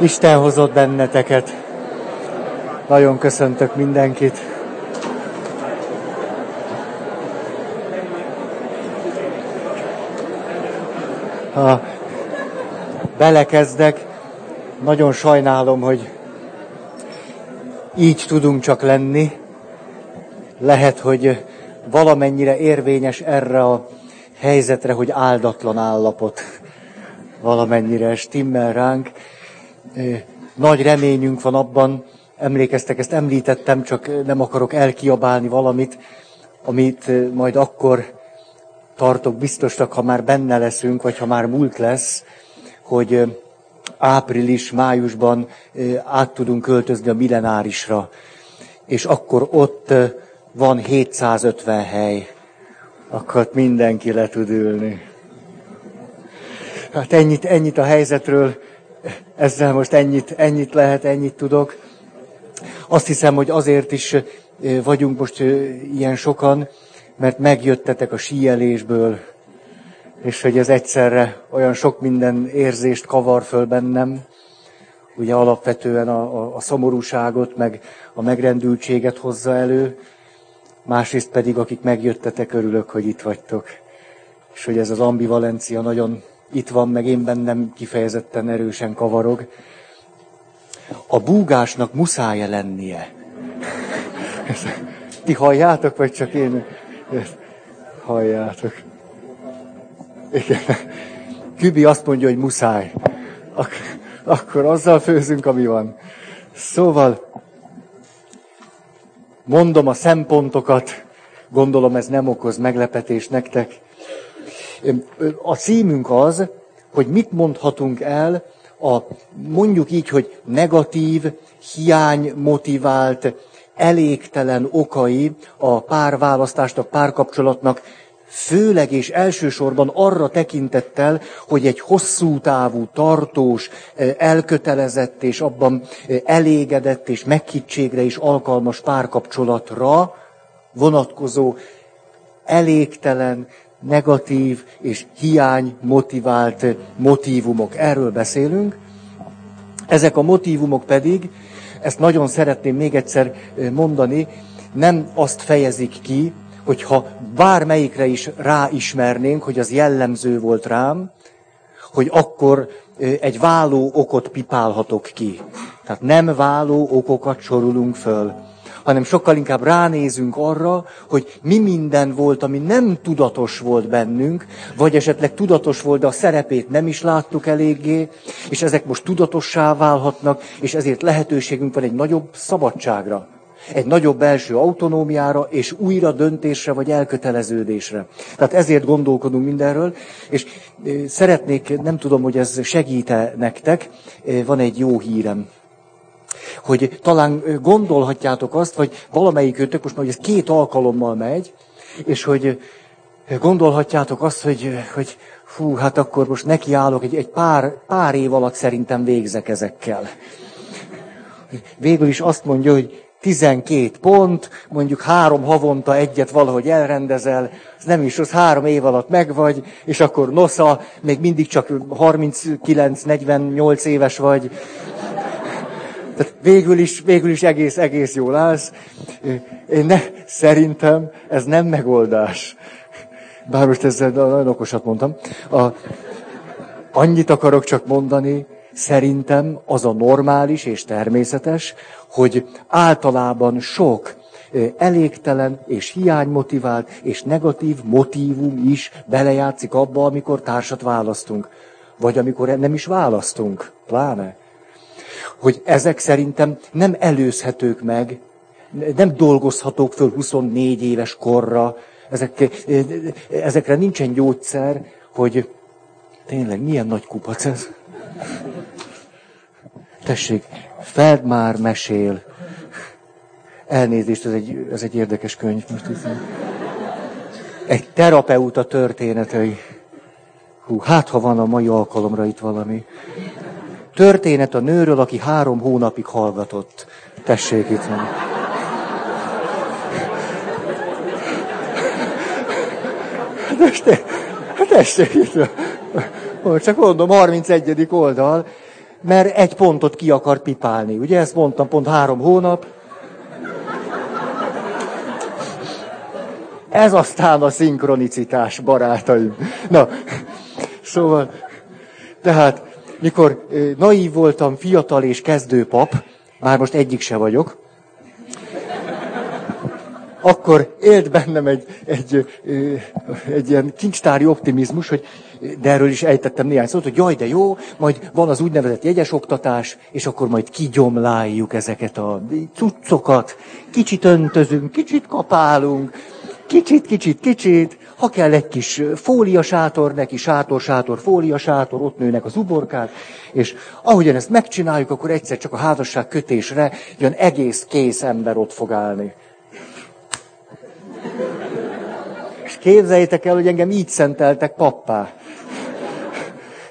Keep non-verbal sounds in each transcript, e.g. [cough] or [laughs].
Isten hozott benneteket. Nagyon köszöntök mindenkit. Ha belekezdek, nagyon sajnálom, hogy így tudunk csak lenni. Lehet, hogy valamennyire érvényes erre a helyzetre, hogy áldatlan állapot. Valamennyire stimmel ránk. Nagy reményünk van abban, emlékeztek, ezt említettem, csak nem akarok elkiabálni valamit, amit majd akkor tartok biztosnak, ha már benne leszünk, vagy ha már múlt lesz, hogy április, májusban át tudunk költözni a millenárisra, és akkor ott van 750 hely, akkor mindenki le tud ülni. Hát ennyit, ennyit a helyzetről, ezzel most ennyit, ennyit lehet, ennyit tudok. Azt hiszem, hogy azért is vagyunk most ilyen sokan, mert megjöttetek a síelésből, és hogy ez egyszerre olyan sok minden érzést kavar föl bennem, ugye alapvetően a, a, a szomorúságot, meg a megrendültséget hozza elő, másrészt pedig, akik megjöttetek, örülök, hogy itt vagytok. És hogy ez az ambivalencia nagyon itt van, meg én bennem kifejezetten erősen kavarog. A búgásnak muszáj lennie. Ti halljátok, vagy csak én? Halljátok. Igen. Kübi azt mondja, hogy muszáj. Ak- akkor azzal főzünk, ami van. Szóval mondom a szempontokat, gondolom ez nem okoz meglepetést nektek. A címünk az, hogy mit mondhatunk el a mondjuk így, hogy negatív, hiány motivált, elégtelen okai a párválasztásnak, párkapcsolatnak, főleg és elsősorban arra tekintettel, hogy egy hosszú távú, tartós, elkötelezett és abban elégedett és meghittségre is alkalmas párkapcsolatra vonatkozó elégtelen, negatív és hiány motivált motívumok. Erről beszélünk. Ezek a motívumok pedig ezt nagyon szeretném még egyszer mondani, nem azt fejezik ki, hogyha bármelyikre is ráismernénk, hogy az jellemző volt rám, hogy akkor egy váló okot pipálhatok ki. Tehát nem váló okokat sorolunk föl hanem sokkal inkább ránézünk arra, hogy mi minden volt, ami nem tudatos volt bennünk, vagy esetleg tudatos volt, de a szerepét nem is láttuk eléggé, és ezek most tudatossá válhatnak, és ezért lehetőségünk van egy nagyobb szabadságra egy nagyobb belső autonómiára, és újra döntésre vagy elköteleződésre. Tehát ezért gondolkodunk mindenről, és szeretnék, nem tudom, hogy ez segít-e nektek, van egy jó hírem hogy talán gondolhatjátok azt, vagy valamelyik most már ez két alkalommal megy, és hogy gondolhatjátok azt, hogy, hogy fú, hát akkor most nekiállok, egy, egy pár, pár év alatt szerintem végzek ezekkel. Végül is azt mondja, hogy 12 pont, mondjuk három havonta egyet valahogy elrendezel, ez nem is rossz, három év alatt megvagy, és akkor nosza, még mindig csak 39-48 éves vagy, tehát végül is, végül is egész, egész jól állsz. Én ne, szerintem ez nem megoldás. Bár most ezzel nagyon okosat mondtam. A, annyit akarok csak mondani, szerintem az a normális és természetes, hogy általában sok elégtelen és hiánymotivált és negatív motívum is belejátszik abba, amikor társat választunk. Vagy amikor nem is választunk, pláne hogy ezek szerintem nem előzhetők meg, nem dolgozhatók föl 24 éves korra, ezek, ezekre nincsen gyógyszer, hogy tényleg milyen nagy kupac ez. Tessék, Feld már mesél. Elnézést, ez egy, ez egy érdekes könyv. Most hiszem. Egy terapeuta történetei. Hú, hát ha van a mai alkalomra itt valami. Történet a nőről, aki három hónapig hallgatott. Tessék itt van. Tessék, tessék itt van. Csak mondom, 31. oldal. mert egy pontot ki akar pipálni. Ugye ezt mondtam, pont három hónap. Ez aztán a szinkronicitás, barátaim. Na, szóval, tehát, mikor naív voltam, fiatal és kezdő pap, már most egyik se vagyok, akkor élt bennem egy, egy, egy ilyen kincstári optimizmus, hogy de erről is ejtettem néhány szót, hogy jaj, de jó, majd van az úgynevezett jegyes oktatás, és akkor majd kigyomláljuk ezeket a cuccokat, kicsit öntözünk, kicsit kapálunk, kicsit, kicsit, kicsit, ha kell egy kis fóliasátor neki, sátor, sátor, fóliasátor, ott nőnek az uborkák, és ahogyan ezt megcsináljuk, akkor egyszer csak a házasság kötésre jön egész kész ember ott fog állni. És képzeljétek el, hogy engem így szenteltek pappá.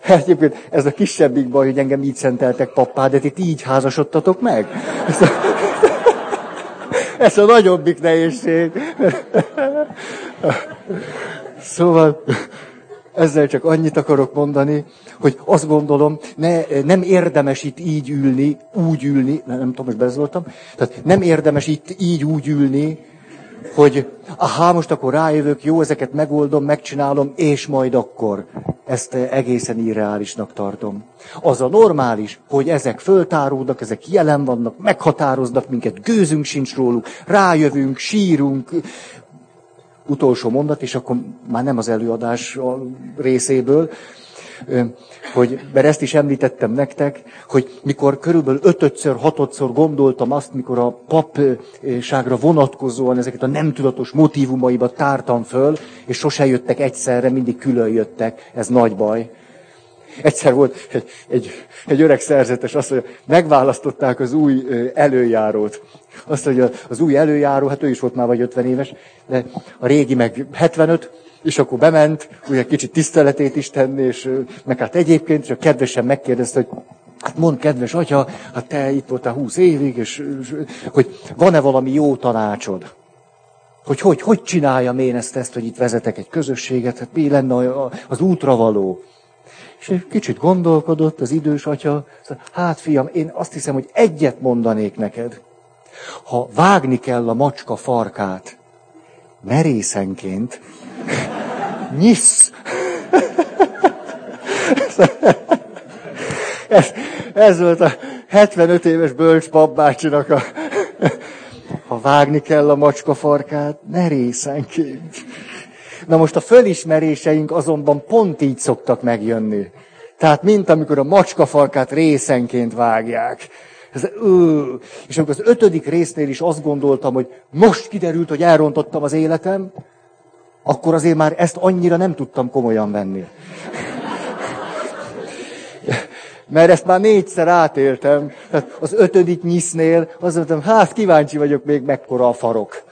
Egyébként ez a kisebbik baj, hogy engem így szenteltek pappá, de itt így házasodtatok meg. Ez a, [laughs] ez a nagyobbik nehézség. Szóval ezzel csak annyit akarok mondani, hogy azt gondolom, ne, nem érdemes itt így ülni, úgy ülni, nem, nem tudom, hogy bezoltam, tehát nem érdemes itt így úgy ülni, hogy aha, most akkor rájövök, jó, ezeket megoldom, megcsinálom, és majd akkor. Ezt egészen irreálisnak tartom. Az a normális, hogy ezek föltáródnak, ezek jelen vannak, meghatároznak minket, gőzünk sincs róluk, rájövünk, sírunk, utolsó mondat, és akkor már nem az előadás részéből, hogy, mert ezt is említettem nektek, hogy mikor körülbelül ötödször, hatodszor gondoltam azt, mikor a papságra vonatkozóan ezeket a nem tudatos motivumaiba tártam föl, és sose jöttek egyszerre, mindig külön jöttek, ez nagy baj. Egyszer volt egy, egy, egy öreg szerzetes, azt mondja, megválasztották az új előjárót. Azt mondja, az új előjáró, hát ő is volt már vagy 50 éves, de a régi meg 75, és akkor bement, ugye kicsit tiszteletét is tenni, és meg hát egyébként, csak kedvesen megkérdezte, hogy Hát mond, kedves atya, hát te itt voltál húsz évig, és, és hogy van-e valami jó tanácsod? Hogy hogy, hogy csináljam én ezt, ezt, hogy itt vezetek egy közösséget, hát mi lenne az útra való? És kicsit gondolkodott az idős atya, hát fiam, én azt hiszem, hogy egyet mondanék neked. Ha vágni kell a macska farkát, merészenként, [laughs] nyisz. [laughs] ez, ez volt a 75 éves bölcs papbácsinak a... [laughs] Ha vágni kell a macska farkát, ne részenként. Na most a fölismeréseink azonban pont így szoktak megjönni. Tehát, mint amikor a macska farkát részenként vágják. Ez, ö, és amikor az ötödik résznél is azt gondoltam, hogy most kiderült, hogy elrontottam az életem, akkor azért már ezt annyira nem tudtam komolyan venni. Mert ezt már négyszer átéltem. Az ötödik nyisznél azt mondtam, hát kíváncsi vagyok még mekkora a farok.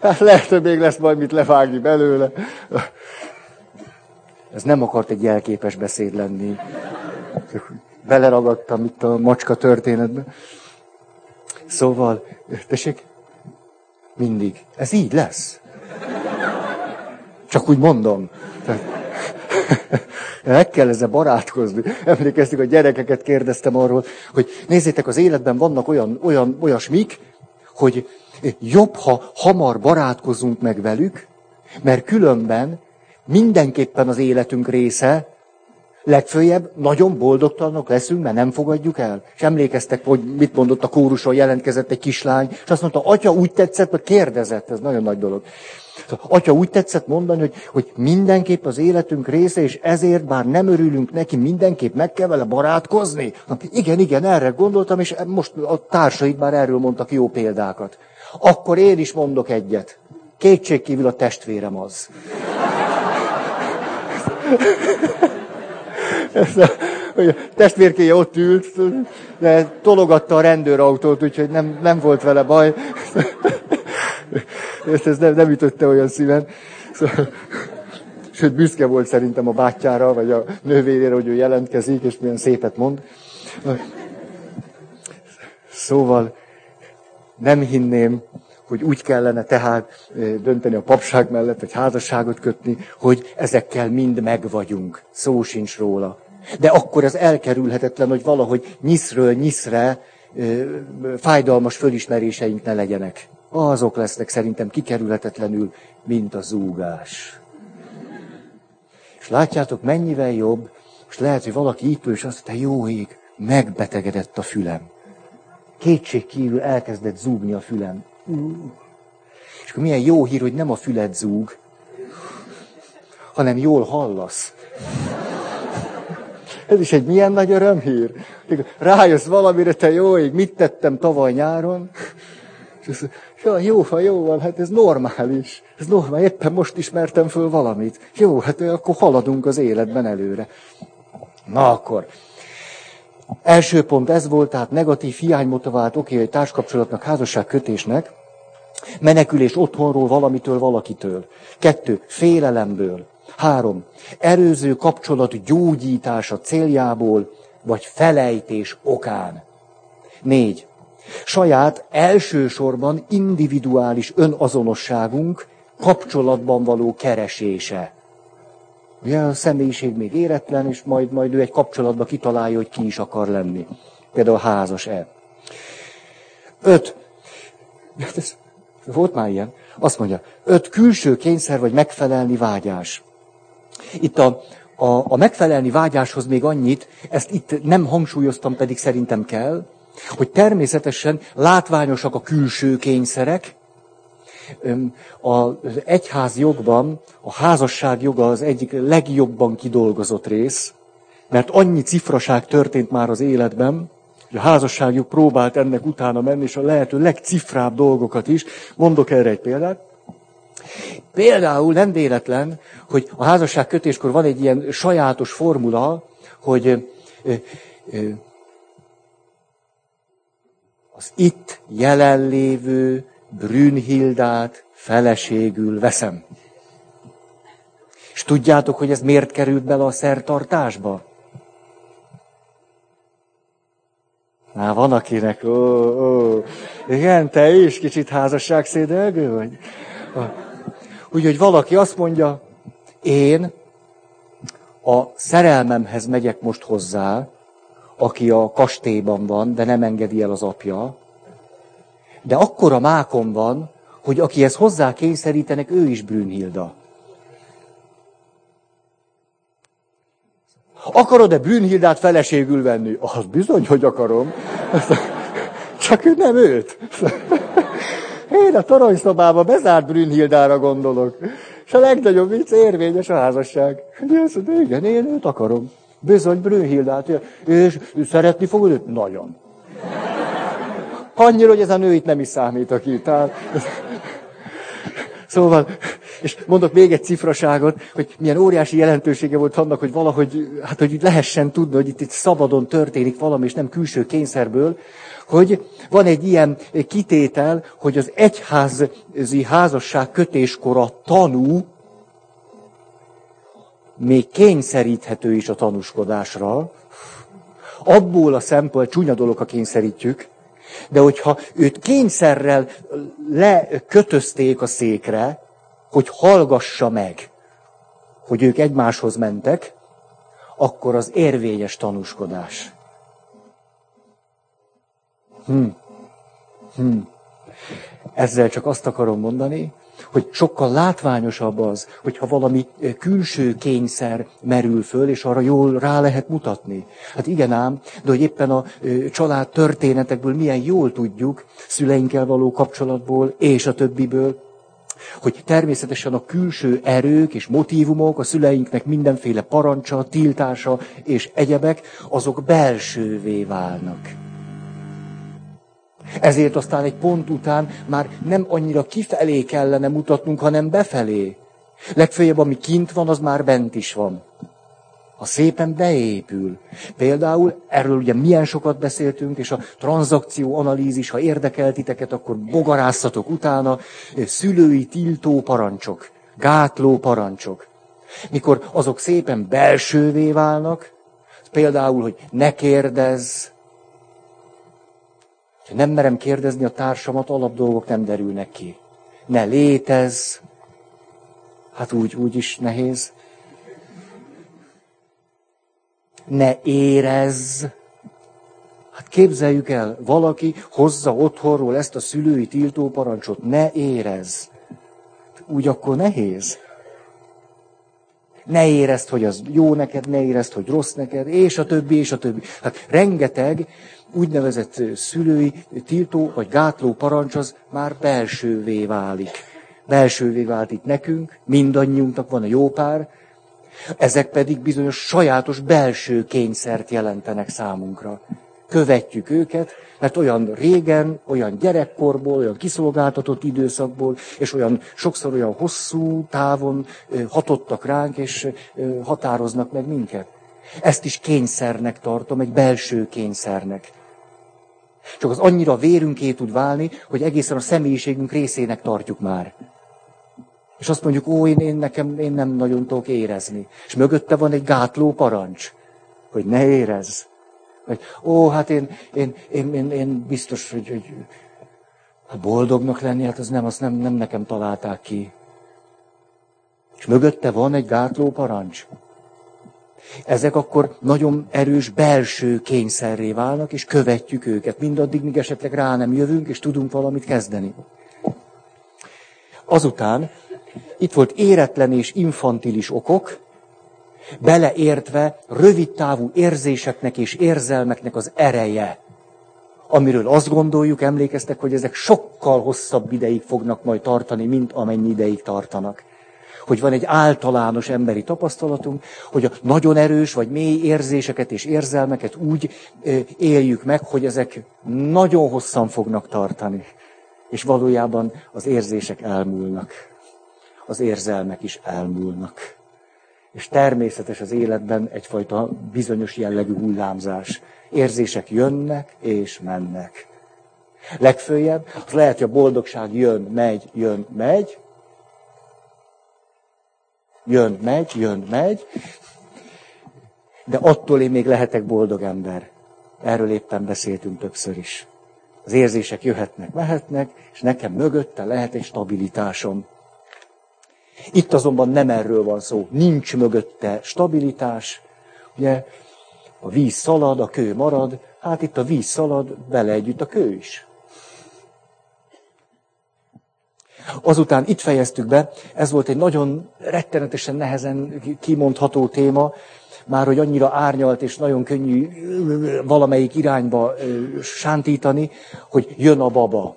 Hát lehet, hogy még lesz majd mit levágni belőle. Ez nem akart egy jelképes beszéd lenni. Beleragadtam itt a macska történetbe. Szóval, tessék, mindig. Ez így lesz. Csak úgy mondom. [laughs] Meg kell ezzel barátkozni. Emlékeztük, a gyerekeket kérdeztem arról, hogy nézzétek, az életben vannak olyan, olyan olyasmik, hogy jobb, ha hamar barátkozunk meg velük, mert különben mindenképpen az életünk része, legfőjebb nagyon boldogtalanok leszünk, mert nem fogadjuk el. És emlékeztek, hogy mit mondott a kóruson, jelentkezett egy kislány, és azt mondta, atya úgy tetszett, hogy kérdezett, ez nagyon nagy dolog. Atya úgy tetszett mondani, hogy, hogy mindenképp az életünk része, és ezért bár nem örülünk neki, mindenképp meg kell vele barátkozni. Na, igen, igen, erre gondoltam, és most a társaid már erről mondtak jó példákat. Akkor én is mondok egyet. Kétségkívül a testvérem az. Ez a, hogy a testvérkéje ott ült, de tologatta a rendőrautót, úgyhogy nem, nem volt vele baj. Ezt ez nem, nem ütötte olyan szíven. Szóval, sőt, büszke volt szerintem a bátyjára, vagy a nővérére, hogy ő jelentkezik, és milyen szépet mond. Szóval nem hinném, hogy úgy kellene tehát dönteni a papság mellett, vagy házasságot kötni, hogy ezekkel mind megvagyunk. Szó sincs róla. De akkor ez elkerülhetetlen, hogy valahogy nyiszről nyiszre fájdalmas fölismeréseink ne legyenek. Azok lesznek szerintem kikerülhetetlenül, mint a zúgás. És látjátok, mennyivel jobb, és lehet, hogy valaki itt és azt mondja, jó ég, megbetegedett a fülem. Kétség kívül elkezdett zúgni a fülem. És akkor milyen jó hír, hogy nem a füled zúg, hanem jól hallasz. Ez is egy milyen nagy örömhír. Rájössz valamire, te jó ég, mit tettem tavaly nyáron? És azt, ja, jó van, jó van, hát ez normális. Ez normál, éppen most ismertem föl valamit. Jó, hát akkor haladunk az életben előre. Na akkor. Első pont ez volt, tehát negatív hiánymotivált, oké, egy társkapcsolatnak, házasságkötésnek, menekülés otthonról, valamitől, valakitől. Kettő, félelemből. Három, erőző kapcsolat gyógyítása céljából, vagy felejtés okán. Négy, saját elsősorban individuális önazonosságunk kapcsolatban való keresése. Ugye a személyiség még éretlen, és majd, majd ő egy kapcsolatba kitalálja, hogy ki is akar lenni. Például házas-e. Öt. Ez, volt már ilyen. Azt mondja, öt külső kényszer vagy megfelelni vágyás. Itt a, a, a megfelelni vágyáshoz még annyit, ezt itt nem hangsúlyoztam, pedig szerintem kell, hogy látványosak a külső kényszerek, az egyház jogban a házasság joga az egyik legjobban kidolgozott rész, mert annyi cifraság történt már az életben, hogy a házasságjuk próbált ennek utána menni, és a lehető legcifrább dolgokat is. Mondok erre egy példát. Például nem véletlen, hogy a házasság kötéskor van egy ilyen sajátos formula, hogy az itt jelenlévő Brünnhildát feleségül veszem. És tudjátok, hogy ez miért került bele a szertartásba? Na, van akinek, ó, ó, igen, te is kicsit házasságszédelgő vagy? Úgyhogy valaki azt mondja, én a szerelmemhez megyek most hozzá, aki a kastélyban van, de nem engedi el az apja, de akkora mákom van, hogy aki ezt hozzá kényszerítenek, ő is Brünnhilda. Akarod-e Brünnhildát feleségül venni? Az bizony, hogy akarom. Csak ő nem őt. Én a toronyszobába bezárt Brünnhildára gondolok. És a legnagyobb vicc érvényes a házasság. Azt mondja, igen, én őt akarom. Bizony Brünnhildát. És szeretni fogod őt? Nagyon. Annyira, hogy ez a nő itt nem is számít, aki. Tehát... Szóval, és mondok még egy cifraságot, hogy milyen óriási jelentősége volt annak, hogy valahogy, hát hogy lehessen tudni, hogy itt, itt szabadon történik valami, és nem külső kényszerből, hogy van egy ilyen kitétel, hogy az egyházi házasság kötéskor a tanú még kényszeríthető is a tanúskodásra, abból a szempont, csúnya dolog, ha kényszerítjük, de hogyha őt kényszerrel lekötözték a székre, hogy hallgassa meg, hogy ők egymáshoz mentek, akkor az érvényes tanúskodás. Hm. Hm. Ezzel csak azt akarom mondani, hogy sokkal látványosabb az, hogyha valami külső kényszer merül föl, és arra jól rá lehet mutatni. Hát igen ám, de hogy éppen a család történetekből milyen jól tudjuk, szüleinkkel való kapcsolatból, és a többiből, hogy természetesen a külső erők és motivumok, a szüleinknek mindenféle parancsa, tiltása és egyebek, azok belsővé válnak. Ezért aztán egy pont után már nem annyira kifelé kellene mutatnunk, hanem befelé. Legfeljebb, ami kint van, az már bent is van. A szépen beépül. Például erről ugye milyen sokat beszéltünk, és a tranzakció analízis, ha érdekel titeket, akkor bogarászatok utána, szülői tiltó parancsok, gátló parancsok. Mikor azok szépen belsővé válnak, például, hogy ne kérdezz, ha nem merem kérdezni a társamat, alapdolgok nem derülnek ki. Ne létez, hát úgy, úgy is nehéz. ne érezz. Hát képzeljük el, valaki hozza otthonról ezt a szülői tiltó parancsot, ne érezz. Úgy akkor nehéz. Ne érezd, hogy az jó neked, ne érezd, hogy rossz neked, és a többi, és a többi. Hát rengeteg úgynevezett szülői tiltó vagy gátló parancs az már belsővé válik. Belsővé vált itt nekünk, mindannyiunknak van a jó pár, ezek pedig bizonyos sajátos belső kényszert jelentenek számunkra. Követjük őket, mert olyan régen, olyan gyerekkorból, olyan kiszolgáltatott időszakból, és olyan sokszor olyan hosszú távon hatottak ránk, és határoznak meg minket. Ezt is kényszernek tartom, egy belső kényszernek. Csak az annyira vérünké tud válni, hogy egészen a személyiségünk részének tartjuk már. És azt mondjuk, ó, én, én nekem, én nem nagyon tudok érezni. És mögötte van egy gátló parancs, hogy ne érezz. Vagy, ó, hát én, én, én, én, én biztos, hogy, hogy hát boldognak lenni, hát az nem, azt nem, nem nekem találták ki. És mögötte van egy gátló parancs. Ezek akkor nagyon erős belső kényszerré válnak, és követjük őket, mindaddig, míg esetleg rá nem jövünk, és tudunk valamit kezdeni. Azután itt volt éretlen és infantilis okok, beleértve rövidtávú érzéseknek és érzelmeknek az ereje, amiről azt gondoljuk, emlékeztek, hogy ezek sokkal hosszabb ideig fognak majd tartani, mint amennyi ideig tartanak. Hogy van egy általános emberi tapasztalatunk, hogy a nagyon erős vagy mély érzéseket és érzelmeket úgy éljük meg, hogy ezek nagyon hosszan fognak tartani. És valójában az érzések elmúlnak. Az érzelmek is elmúlnak. És természetes az életben egyfajta bizonyos jellegű hullámzás. Érzések jönnek és mennek. Legfőjebb, az lehet, hogy a boldogság jön, megy, jön, megy. Jön, megy, jön, megy. De attól én még lehetek boldog ember. Erről éppen beszéltünk többször is. Az érzések jöhetnek, mehetnek, és nekem mögötte lehet egy stabilitásom. Itt azonban nem erről van szó. Nincs mögötte stabilitás. Ugye a víz szalad, a kő marad, hát itt a víz szalad, bele együtt a kő is. Azután itt fejeztük be, ez volt egy nagyon rettenetesen nehezen kimondható téma, már hogy annyira árnyalt és nagyon könnyű valamelyik irányba sántítani, hogy jön a baba.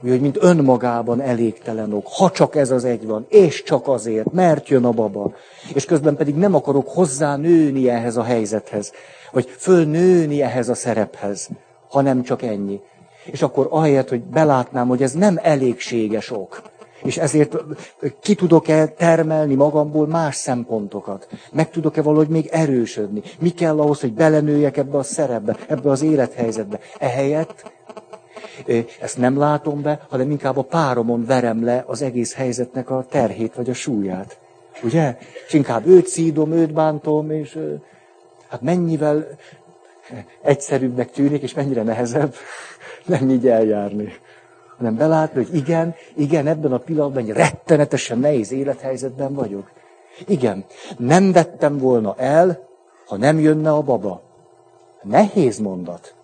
Hogy mint önmagában elégtelen ok, ha csak ez az egy van, és csak azért, mert jön a baba, és közben pedig nem akarok hozzá nőni ehhez a helyzethez, vagy fölnőni ehhez a szerephez, hanem csak ennyi. És akkor ahelyett, hogy belátnám, hogy ez nem elégséges ok, és ezért ki tudok-e termelni magamból más szempontokat? Meg tudok-e valahogy még erősödni? Mi kell ahhoz, hogy belenőjek ebbe a szerepbe, ebbe az élethelyzetbe? Ehelyett ezt nem látom be, hanem inkább a páromon verem le az egész helyzetnek a terhét vagy a súlyát. Ugye? És inkább őt szídom, őt bántom, és hát mennyivel egyszerűbbnek tűnik, és mennyire nehezebb nem így eljárni. Hanem belátni, hogy igen, igen, ebben a pillanatban egy rettenetesen nehéz élethelyzetben vagyok. Igen, nem vettem volna el, ha nem jönne a baba. Nehéz mondat.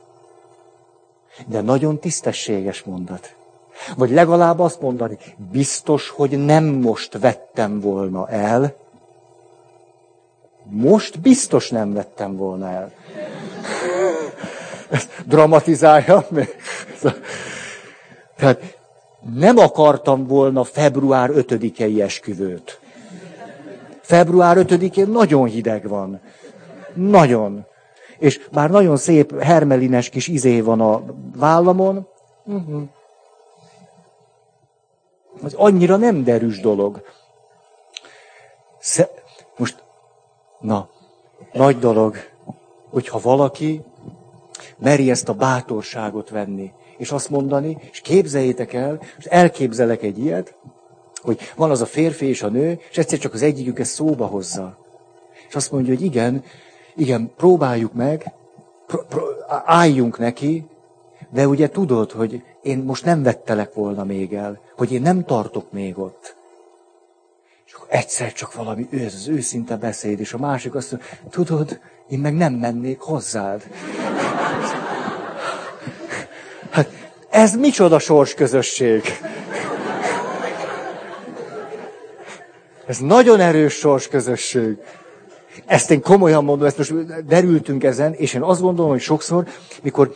De nagyon tisztességes mondat. Vagy legalább azt mondani, biztos, hogy nem most vettem volna el. Most biztos nem vettem volna el. Ezt dramatizálja. Tehát nem akartam volna február 5-i esküvőt. Február 5-én nagyon hideg van. Nagyon és bár nagyon szép hermelines kis izé van a vállamon, uh-huh. az annyira nem derűs dolog. Sze- Most, na, nagy dolog, hogyha valaki meri ezt a bátorságot venni, és azt mondani, és képzeljétek el, és elképzelek egy ilyet, hogy van az a férfi és a nő, és egyszer csak az egyikük ezt szóba hozza. És azt mondja, hogy igen, igen, próbáljuk meg, pr- pr- álljunk neki, de ugye tudod, hogy én most nem vettelek volna még el, hogy én nem tartok még ott. És akkor egyszer csak valami ő, az őszinte beszéd, és a másik azt mondja, tudod, Én meg nem mennék hozzád. Hát ez micsoda sorsközösség. Ez nagyon erős sorsközösség. Ezt én komolyan mondom, ezt most derültünk ezen, és én azt gondolom, hogy sokszor, mikor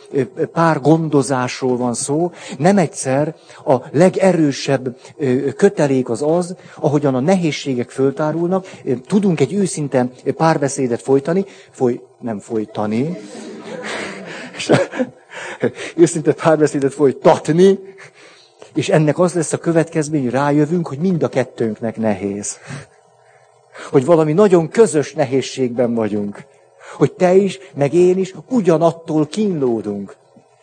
pár gondozásról van szó, nem egyszer a legerősebb kötelék az az, ahogyan a nehézségek föltárulnak, tudunk egy őszinte párbeszédet folytani, foly, nem folytani, [laughs] őszinte párbeszédet folytatni, és ennek az lesz a következmény, hogy rájövünk, hogy mind a kettőnknek nehéz hogy valami nagyon közös nehézségben vagyunk. Hogy te is, meg én is ugyanattól kínlódunk.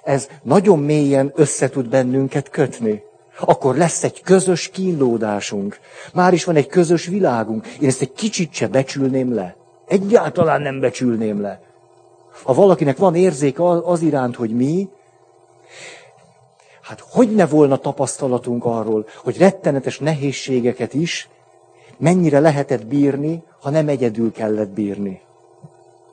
Ez nagyon mélyen össze tud bennünket kötni. Akkor lesz egy közös kínlódásunk. Már is van egy közös világunk. Én ezt egy kicsit se becsülném le. Egyáltalán nem becsülném le. Ha valakinek van érzék az iránt, hogy mi, hát hogy ne volna tapasztalatunk arról, hogy rettenetes nehézségeket is mennyire lehetett bírni, ha nem egyedül kellett bírni.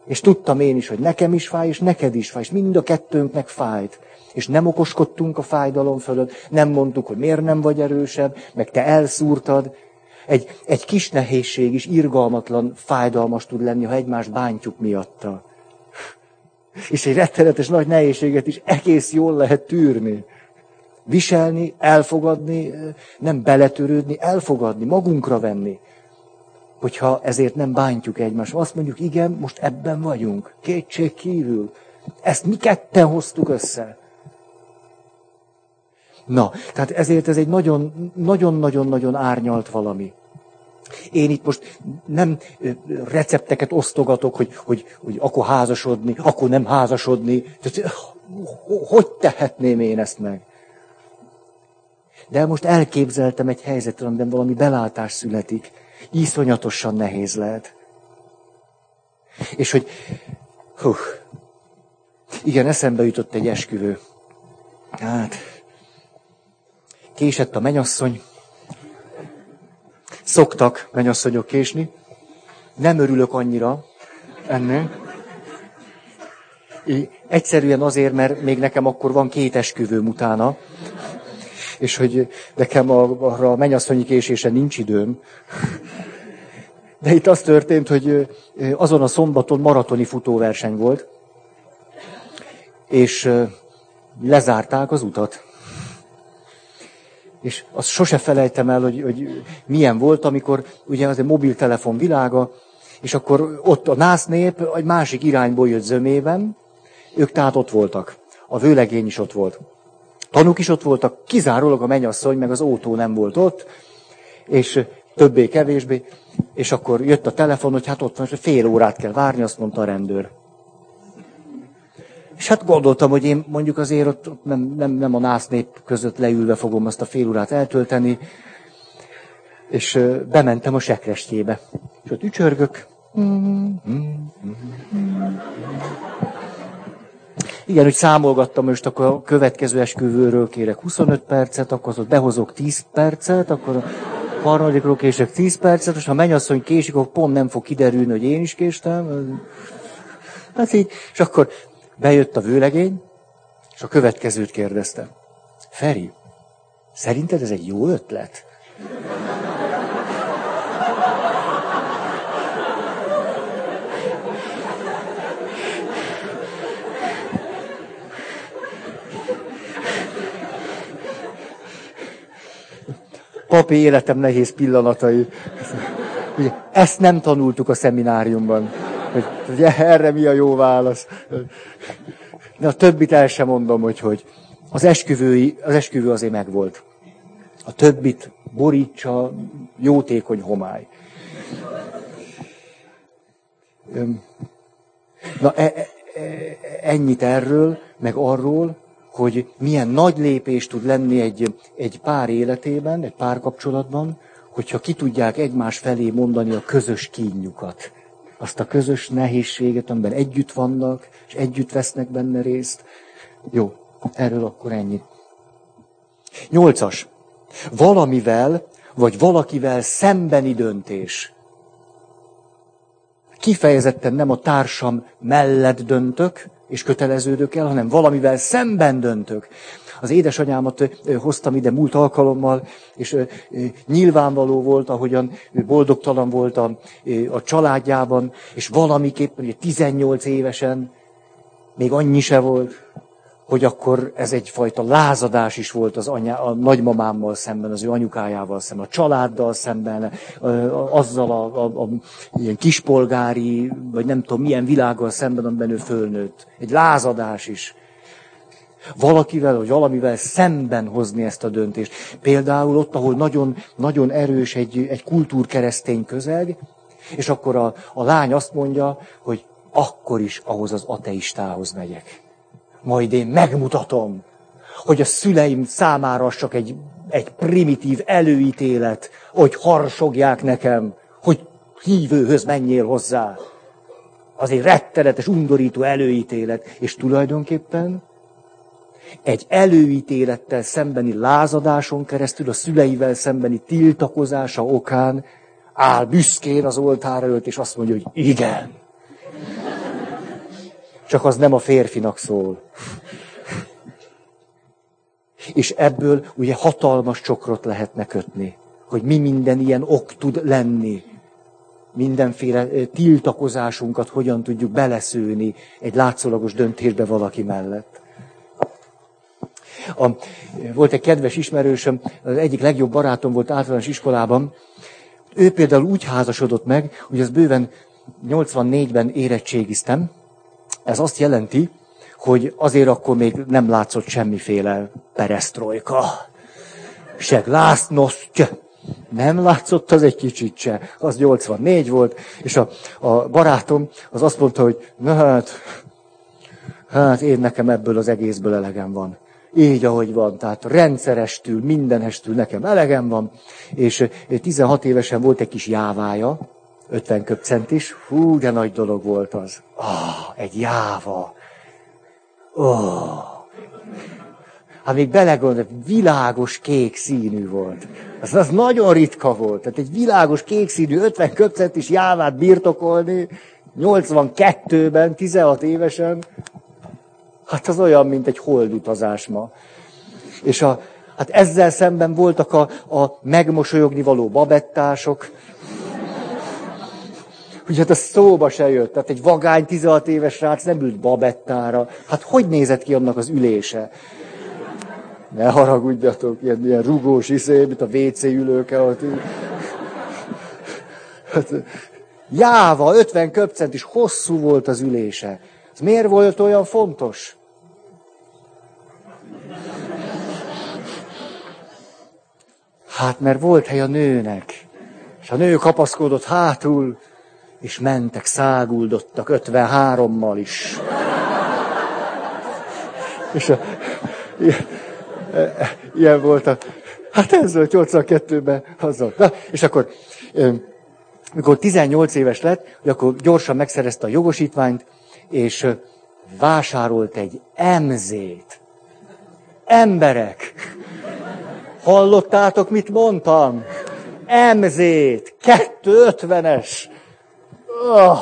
És tudtam én is, hogy nekem is fáj, és neked is fáj, és mind a kettőnknek fájt. És nem okoskodtunk a fájdalom fölött, nem mondtuk, hogy miért nem vagy erősebb, meg te elszúrtad. Egy, egy kis nehézség is irgalmatlan, fájdalmas tud lenni, ha egymást bántjuk miatta. És egy rettenetes nagy nehézséget is egész jól lehet tűrni. Viselni, elfogadni, nem beletörődni, elfogadni, magunkra venni. Hogyha ezért nem bántjuk egymást. Azt mondjuk, igen, most ebben vagyunk. Kétség kívül. Ezt mi ketten hoztuk össze. Na, tehát ezért ez egy nagyon-nagyon-nagyon árnyalt valami. Én itt most nem recepteket osztogatok, hogy, hogy, hogy akkor házasodni, akkor nem házasodni. Tehát, hogy tehetném én ezt meg? De most elképzeltem egy helyzetet, amiben valami belátás születik. Iszonyatosan nehéz lehet. És hogy, hú, igen, eszembe jutott egy esküvő. Hát, késett a menyasszony. Szoktak menyasszonyok késni. Nem örülök annyira ennek. Egyszerűen azért, mert még nekem akkor van két esküvőm utána és hogy nekem arra a mennyasszonyi késése nincs időm. De itt az történt, hogy azon a szombaton maratoni futóverseny volt, és lezárták az utat. És azt sose felejtem el, hogy, hogy milyen volt, amikor ugye az egy mobiltelefon világa, és akkor ott a nász nép egy másik irányból jött zömében, ők tehát ott voltak. A vőlegény is ott volt. Tanúk is ott voltak, kizárólag a mennyasszony, meg az ótó nem volt ott, és többé-kevésbé, és akkor jött a telefon, hogy hát ott van, és fél órát kell várni, azt mondta a rendőr. És hát gondoltam, hogy én mondjuk azért ott nem, nem, nem a nász nép között leülve fogom azt a fél órát eltölteni, és bementem a sekrestjébe. És ott ücsörgök. Igen, hogy számolgattam most, akkor a következő esküvőről kérek 25 percet, akkor ott behozok 10 percet, akkor a harmadikról kések 10 percet, és ha mennyasszony késik, akkor pont nem fog kiderülni, hogy én is késtem. Hát így, és akkor bejött a vőlegény, és a következőt kérdezte. Feri, szerinted ez egy jó ötlet? Papi életem nehéz pillanatai. Ezt nem tanultuk a szemináriumban. Hogy, hogy erre mi a jó válasz. De a többit el sem mondom, hogy, hogy az, esküvői, az esküvő azért megvolt. A többit borítsa jótékony homály. Na, e, e, e ennyit erről, meg arról, hogy milyen nagy lépés tud lenni egy, egy pár életében, egy pár kapcsolatban, hogyha ki tudják egymás felé mondani a közös kínjukat. Azt a közös nehézséget, amiben együtt vannak, és együtt vesznek benne részt. Jó, erről akkor ennyi. Nyolcas. Valamivel, vagy valakivel szembeni döntés. kifejezetten nem a társam mellett döntök, és köteleződök el, hanem valamivel szemben döntök. Az édesanyámat hoztam ide múlt alkalommal, és nyilvánvaló volt, ahogyan boldogtalan volt a, a családjában, és valamiképpen, ugye 18 évesen, még annyi se volt, hogy akkor ez egyfajta lázadás is volt az anyá, a nagymamámmal szemben, az ő anyukájával szemben, a családdal szemben, azzal a, a, a ilyen kispolgári, vagy nem tudom milyen világgal szemben, amiben ő fölnőtt. Egy lázadás is. Valakivel, vagy valamivel szemben hozni ezt a döntést. Például ott, ahol nagyon, nagyon erős egy, egy kultúrkeresztény közeg, és akkor a, a lány azt mondja, hogy akkor is ahhoz az ateistához megyek majd én megmutatom, hogy a szüleim számára csak egy, egy primitív előítélet, hogy harsogják nekem, hogy hívőhöz menjél hozzá. Az egy rettenetes, undorító előítélet. És tulajdonképpen egy előítélettel szembeni lázadáson keresztül, a szüleivel szembeni tiltakozása okán áll büszkén az oltár előtt, és azt mondja, hogy igen, csak az nem a férfinak szól. És ebből ugye hatalmas csokrot lehetne kötni, hogy mi minden ilyen ok tud lenni. Mindenféle tiltakozásunkat hogyan tudjuk beleszőni egy látszólagos döntésbe valaki mellett. A, volt egy kedves ismerősöm, az egyik legjobb barátom volt általános iskolában. Ő például úgy házasodott meg, hogy az bőven 84-ben érettségiztem, ez azt jelenti, hogy azért akkor még nem látszott semmiféle peresztrojka. Se glásznoszt, nem látszott az egy kicsit se. Az 84 volt, és a, a barátom az azt mondta, hogy na hát, hát én nekem ebből az egészből elegem van. Így, ahogy van, tehát rendszerestül, mindenestül nekem elegem van, és 16 évesen volt egy kis jávája, 50 köpcent is. Hú, de nagy dolog volt az. Ah, egy jáva. Oh. Hát még belegondol, világos kék színű volt. Az, az nagyon ritka volt. Tehát egy világos kék színű 50 köpcent is jávát birtokolni, 82-ben, 16 évesen, hát az olyan, mint egy holdutazás ma. És a, hát ezzel szemben voltak a, a megmosolyogni való babettások, hogy hát a szóba se jött. Tehát egy vagány 16 éves rác nem ült babettára. Hát hogy nézett ki annak az ülése? Ne haragudjatok, ilyen, ilyen rugós iszé, mint a WC ülőke ott. Hát, jáva, 50 köpcent is hosszú volt az ülése. Ez miért volt olyan fontos? Hát, mert volt hely a nőnek. És a nő kapaszkodott hátul, és mentek, száguldottak 53-mal is. És a, ilyen, ilyen volt a, hát ez volt 82-ben, azzal. Na, és akkor, mikor 18 éves lett, akkor gyorsan megszerezte a jogosítványt, és vásárolt egy emzét. Emberek! Hallottátok, mit mondtam? Emzét, 250-es. Oh.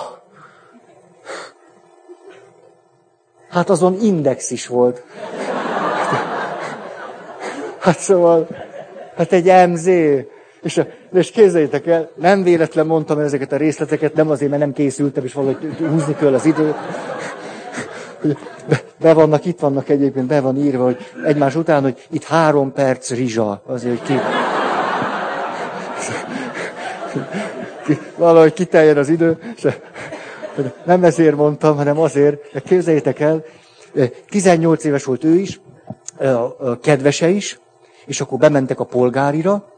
Hát azon index is volt. Hát szóval, hát egy MZ. És, és képzeljétek el, nem véletlen mondtam ezeket a részleteket, nem azért, mert nem készültem, és valahogy húzni kell az időt. Be, be vannak, itt vannak egyébként, be van írva, hogy egymás után, hogy itt három perc rizsa, azért, hogy ki valahogy kiteljen az idő. Nem ezért mondtam, hanem azért, mert képzeljétek el, 18 éves volt ő is, a kedvese is, és akkor bementek a polgárira,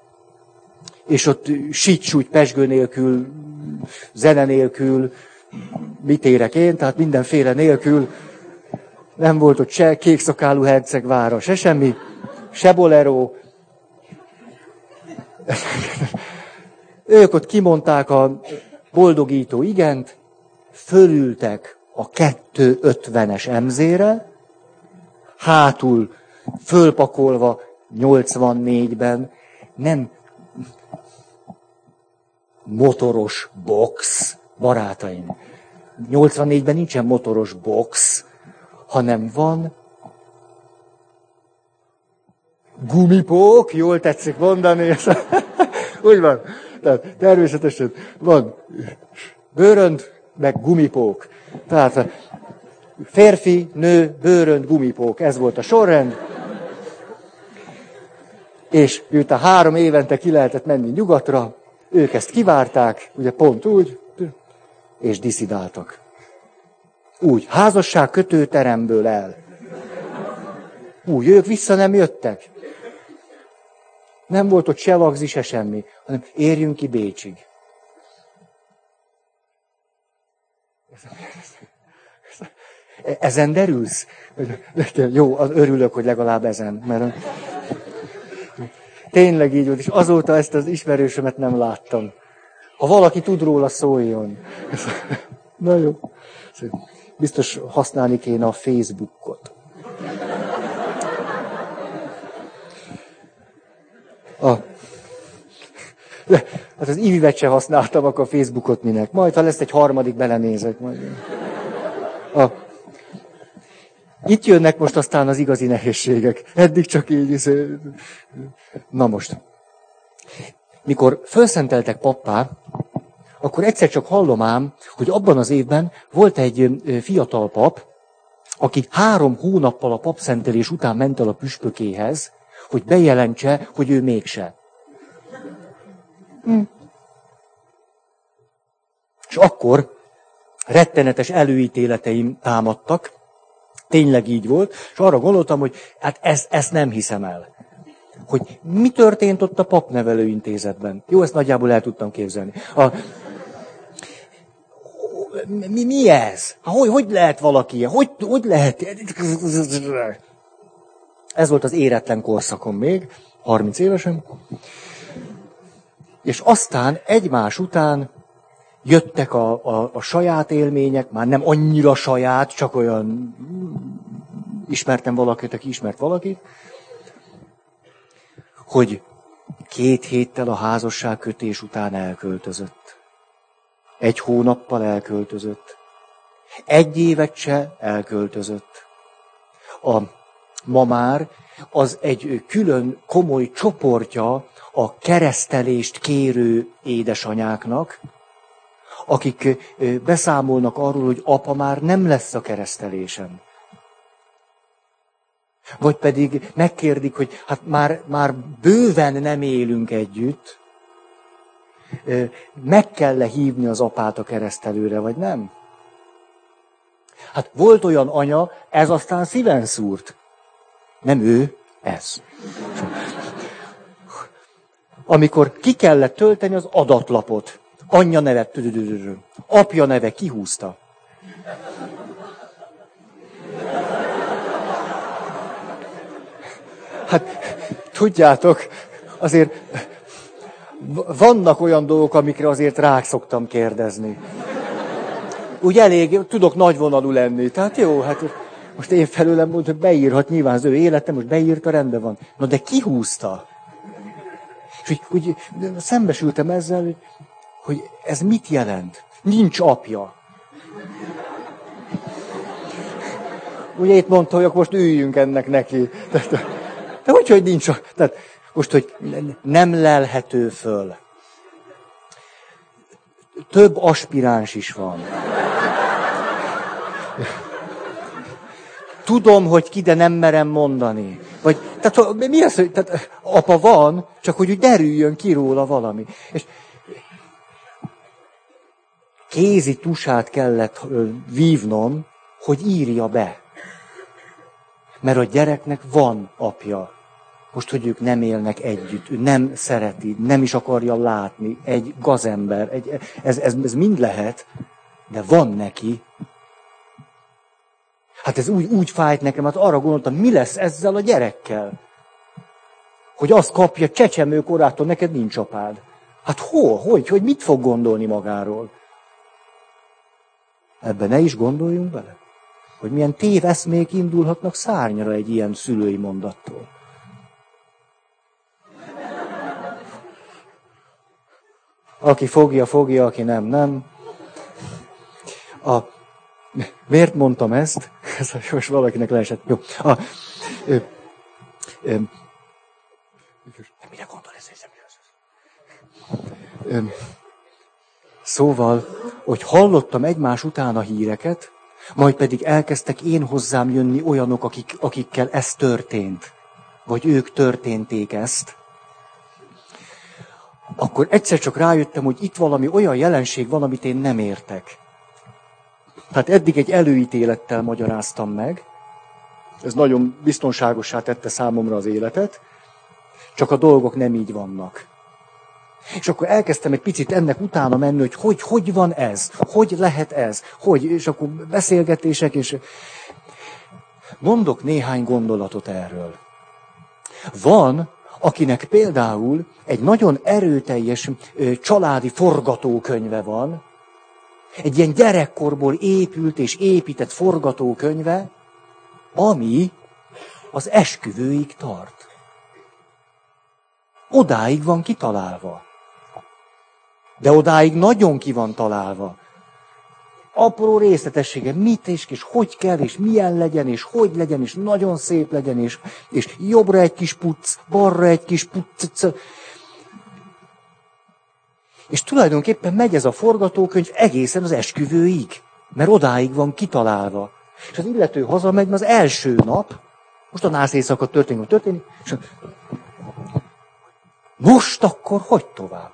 és ott sítsúgy, pesgő nélkül, zene nélkül, mit érek én, tehát mindenféle nélkül, nem volt ott se kékszakálú herceg vára, se semmi, se bolero. Ők ott kimondták a boldogító igent, fölültek a 250-es emzére, hátul fölpakolva 84-ben, nem motoros box, barátaim. 84-ben nincsen motoros box, hanem van gumipók, jól tetszik mondani. [laughs] Úgy van. Tehát természetesen van bőrönd, meg gumipók. Tehát férfi, nő, bőrönd, gumipók. Ez volt a sorrend. És miután három évente ki lehetett menni nyugatra, ők ezt kivárták, ugye pont úgy, és diszidáltak. Úgy, házasság kötőteremből el. Úgy, ők vissza nem jöttek. Nem volt ott se lagzi, se semmi, hanem érjünk ki Bécsig. Ezen derülsz? Jó, örülök, hogy legalább ezen. Mert tényleg így volt, és azóta ezt az ismerősömet nem láttam. Ha valaki tud róla, szóljon. Na jó. Biztos használni kéne a Facebookot. A, de, hát az ivivet se használtam, akkor Facebookot minek. Majd, ha lesz egy harmadik, belenézek. Majd. A, itt jönnek most aztán az igazi nehézségek. Eddig csak így. Na most. Mikor felszenteltek pappá, akkor egyszer csak hallom ám, hogy abban az évben volt egy fiatal pap, aki három hónappal a papszentelés után ment el a püspökéhez, hogy bejelentse, hogy ő mégse. Hm. És akkor rettenetes előítéleteim támadtak, tényleg így volt, és arra gondoltam, hogy hát ezt, ezt nem hiszem el. Hogy mi történt ott a papnevelőintézetben. Jó, ezt nagyjából el tudtam képzelni. A, mi, mi ez? Hogy, hogy lehet valaki ilyen? Hogy, hogy lehet? Ez volt az éretlen korszakom még, 30 évesen. És aztán egymás után jöttek a, a, a saját élmények, már nem annyira saját, csak olyan ismertem valakit, aki ismert valakit, hogy két héttel a házasság kötés után elköltözött. Egy hónappal elköltözött. Egy évet se elköltözött. A ma már az egy külön komoly csoportja a keresztelést kérő édesanyáknak, akik beszámolnak arról, hogy apa már nem lesz a keresztelésen. Vagy pedig megkérdik, hogy hát már, már bőven nem élünk együtt, meg kell -e hívni az apát a keresztelőre, vagy nem? Hát volt olyan anya, ez aztán szíven szúrt. Nem ő, ez. Amikor ki kellett tölteni az adatlapot, anyja neve, apja neve kihúzta. Hát, tudjátok, azért vannak olyan dolgok, amikre azért rá szoktam kérdezni. Úgy elég, tudok nagyvonalú lenni. Tehát jó, hát most én felőlem mondom, hogy beírhat nyilván az ő életem, most beírta, rendben van. Na de ki húzta? És úgy, úgy szembesültem ezzel, hogy, hogy ez mit jelent? Nincs apja. Ugye itt mondta, hogy akkor most üljünk ennek neki. De, de, de hogy, hogy nincs? Tehát most, hogy nem lelhető föl. Több aspiráns is van. Tudom, hogy ki, de nem merem mondani. Vagy, tehát mi az, hogy tehát, apa van, csak hogy úgy derüljön ki róla valami. És kézi tusát kellett vívnom, hogy írja be. Mert a gyereknek van apja. Most, hogy ők nem élnek együtt, ő nem szereti, nem is akarja látni, egy gazember, egy, ez, ez, ez mind lehet, de van neki Hát ez úgy, úgy fájt nekem, hát arra gondoltam, mi lesz ezzel a gyerekkel? Hogy azt kapja csecsemő korától, neked nincs apád. Hát hol, hogy, hogy mit fog gondolni magáról? Ebben ne is gondoljunk bele. Hogy milyen téveszmék indulhatnak szárnyra egy ilyen szülői mondattól. Aki fogja, fogja, aki nem, nem. A, miért mondtam ezt? Ez most valakinek leesett. Jó. A, ö, ö, mire gondol ez? Ö, szóval, hogy hallottam egymás után a híreket, majd pedig elkezdtek én hozzám jönni olyanok, akik, akikkel ez történt, vagy ők történték ezt, akkor egyszer csak rájöttem, hogy itt valami olyan jelenség van, amit én nem értek. Tehát eddig egy előítélettel magyaráztam meg, ez nagyon biztonságosá tette számomra az életet, csak a dolgok nem így vannak. És akkor elkezdtem egy picit ennek utána menni, hogy hogy, hogy van ez, hogy lehet ez, hogy, és akkor beszélgetések, és mondok néhány gondolatot erről. Van, akinek például egy nagyon erőteljes családi forgatókönyve van, egy ilyen gyerekkorból épült és épített forgatókönyve, ami az esküvőig tart. Odáig van kitalálva. De odáig nagyon ki van találva. Apró részletessége, mit és, és hogy kell, és milyen legyen, és hogy legyen, és nagyon szép legyen, és, és jobbra egy kis puc, balra egy kis puc. És tulajdonképpen megy ez a forgatókönyv egészen az esküvőig, mert odáig van kitalálva. És az illető hazamegy, az első nap, most a nász éjszaka történik, történik, és most akkor hogy tovább?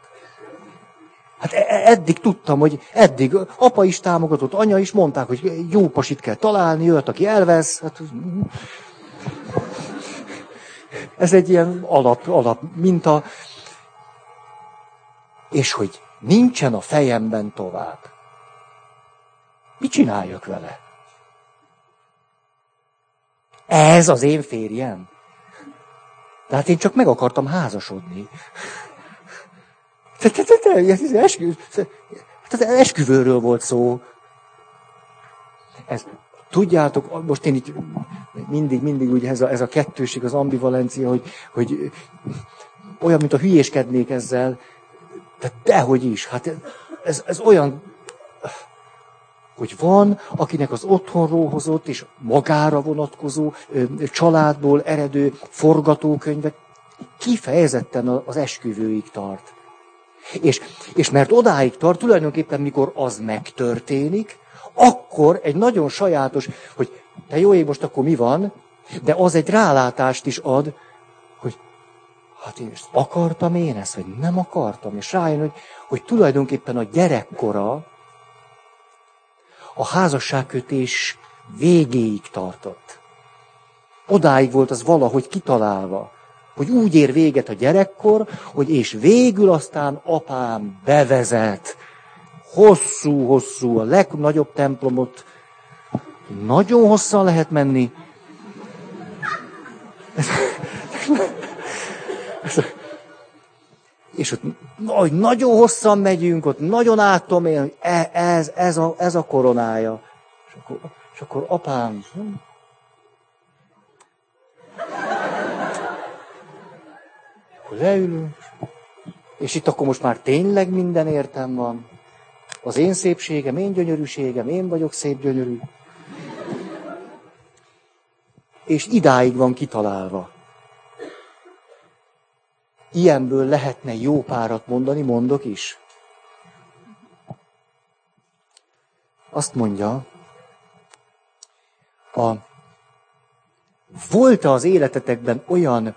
Hát e- e- eddig tudtam, hogy eddig apa is támogatott, anya is mondták, hogy jó pasit kell találni, jött, aki elvesz. Hát, ez egy ilyen alap, alap minta. És hogy nincsen a fejemben tovább. Mit csináljak vele? Ez az én férjem. Tehát én csak meg akartam házasodni. Te, te, te, te, eskü, tehát esküvőről volt szó. Ez, tudjátok, most én itt mindig, mindig ugye ez a, ez a kettőség, az ambivalencia, hogy, hogy olyan, mint a hülyéskednék ezzel, de dehogy is, hát ez, ez olyan, hogy van, akinek az otthonról hozott és magára vonatkozó családból eredő forgatókönyvek kifejezetten az esküvőig tart. És, és mert odáig tart, tulajdonképpen mikor az megtörténik, akkor egy nagyon sajátos, hogy te jó ég, most akkor mi van, de az egy rálátást is ad, hát én ezt akartam én ezt, vagy nem akartam, és rájön, hogy, hogy tulajdonképpen a gyerekkora a házasságkötés végéig tartott. Odáig volt az valahogy kitalálva hogy úgy ér véget a gyerekkor, hogy és végül aztán apám bevezet hosszú-hosszú, a legnagyobb templomot, nagyon hosszan lehet menni. És ott hogy nagyon hosszan megyünk, ott nagyon át élni, hogy e, ez, ez, a, ez a koronája. És akkor, és akkor apám, Akkor leülünk, és itt akkor most már tényleg minden értem van. Az én szépségem, én gyönyörűségem, én vagyok szép gyönyörű. És idáig van kitalálva. Ilyenből lehetne jó párat mondani, mondok is. Azt mondja, a, volt-e az életetekben olyan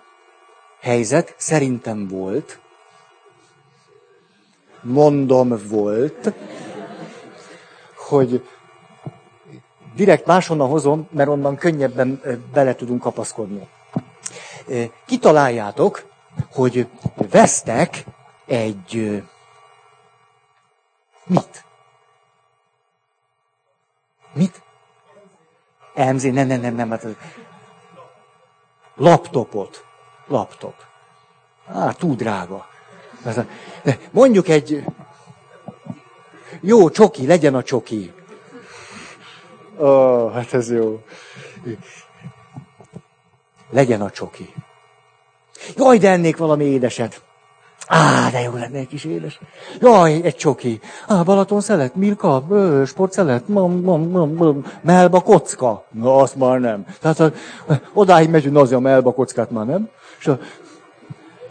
helyzet szerintem volt, mondom volt, hogy direkt máshonnan hozom, mert onnan könnyebben bele tudunk kapaszkodni. Kitaláljátok, hogy vesztek egy... Mit? Mit? MZ, nem, nem, nem, nem, hát laptopot laptop. Á, túl drága. Mondjuk egy jó csoki, legyen a csoki. Ó, oh, hát ez jó. Legyen a csoki. Jaj, de ennék valami édeset. Á, de jó lenne egy kis édes. Jaj, egy csoki. Á, Balaton szelet, Milka, sport szelet, mam, mam, mam, mam, melba kocka. Na, azt már nem. Tehát a, odáig megyünk, az a melba kockát már nem. És, a,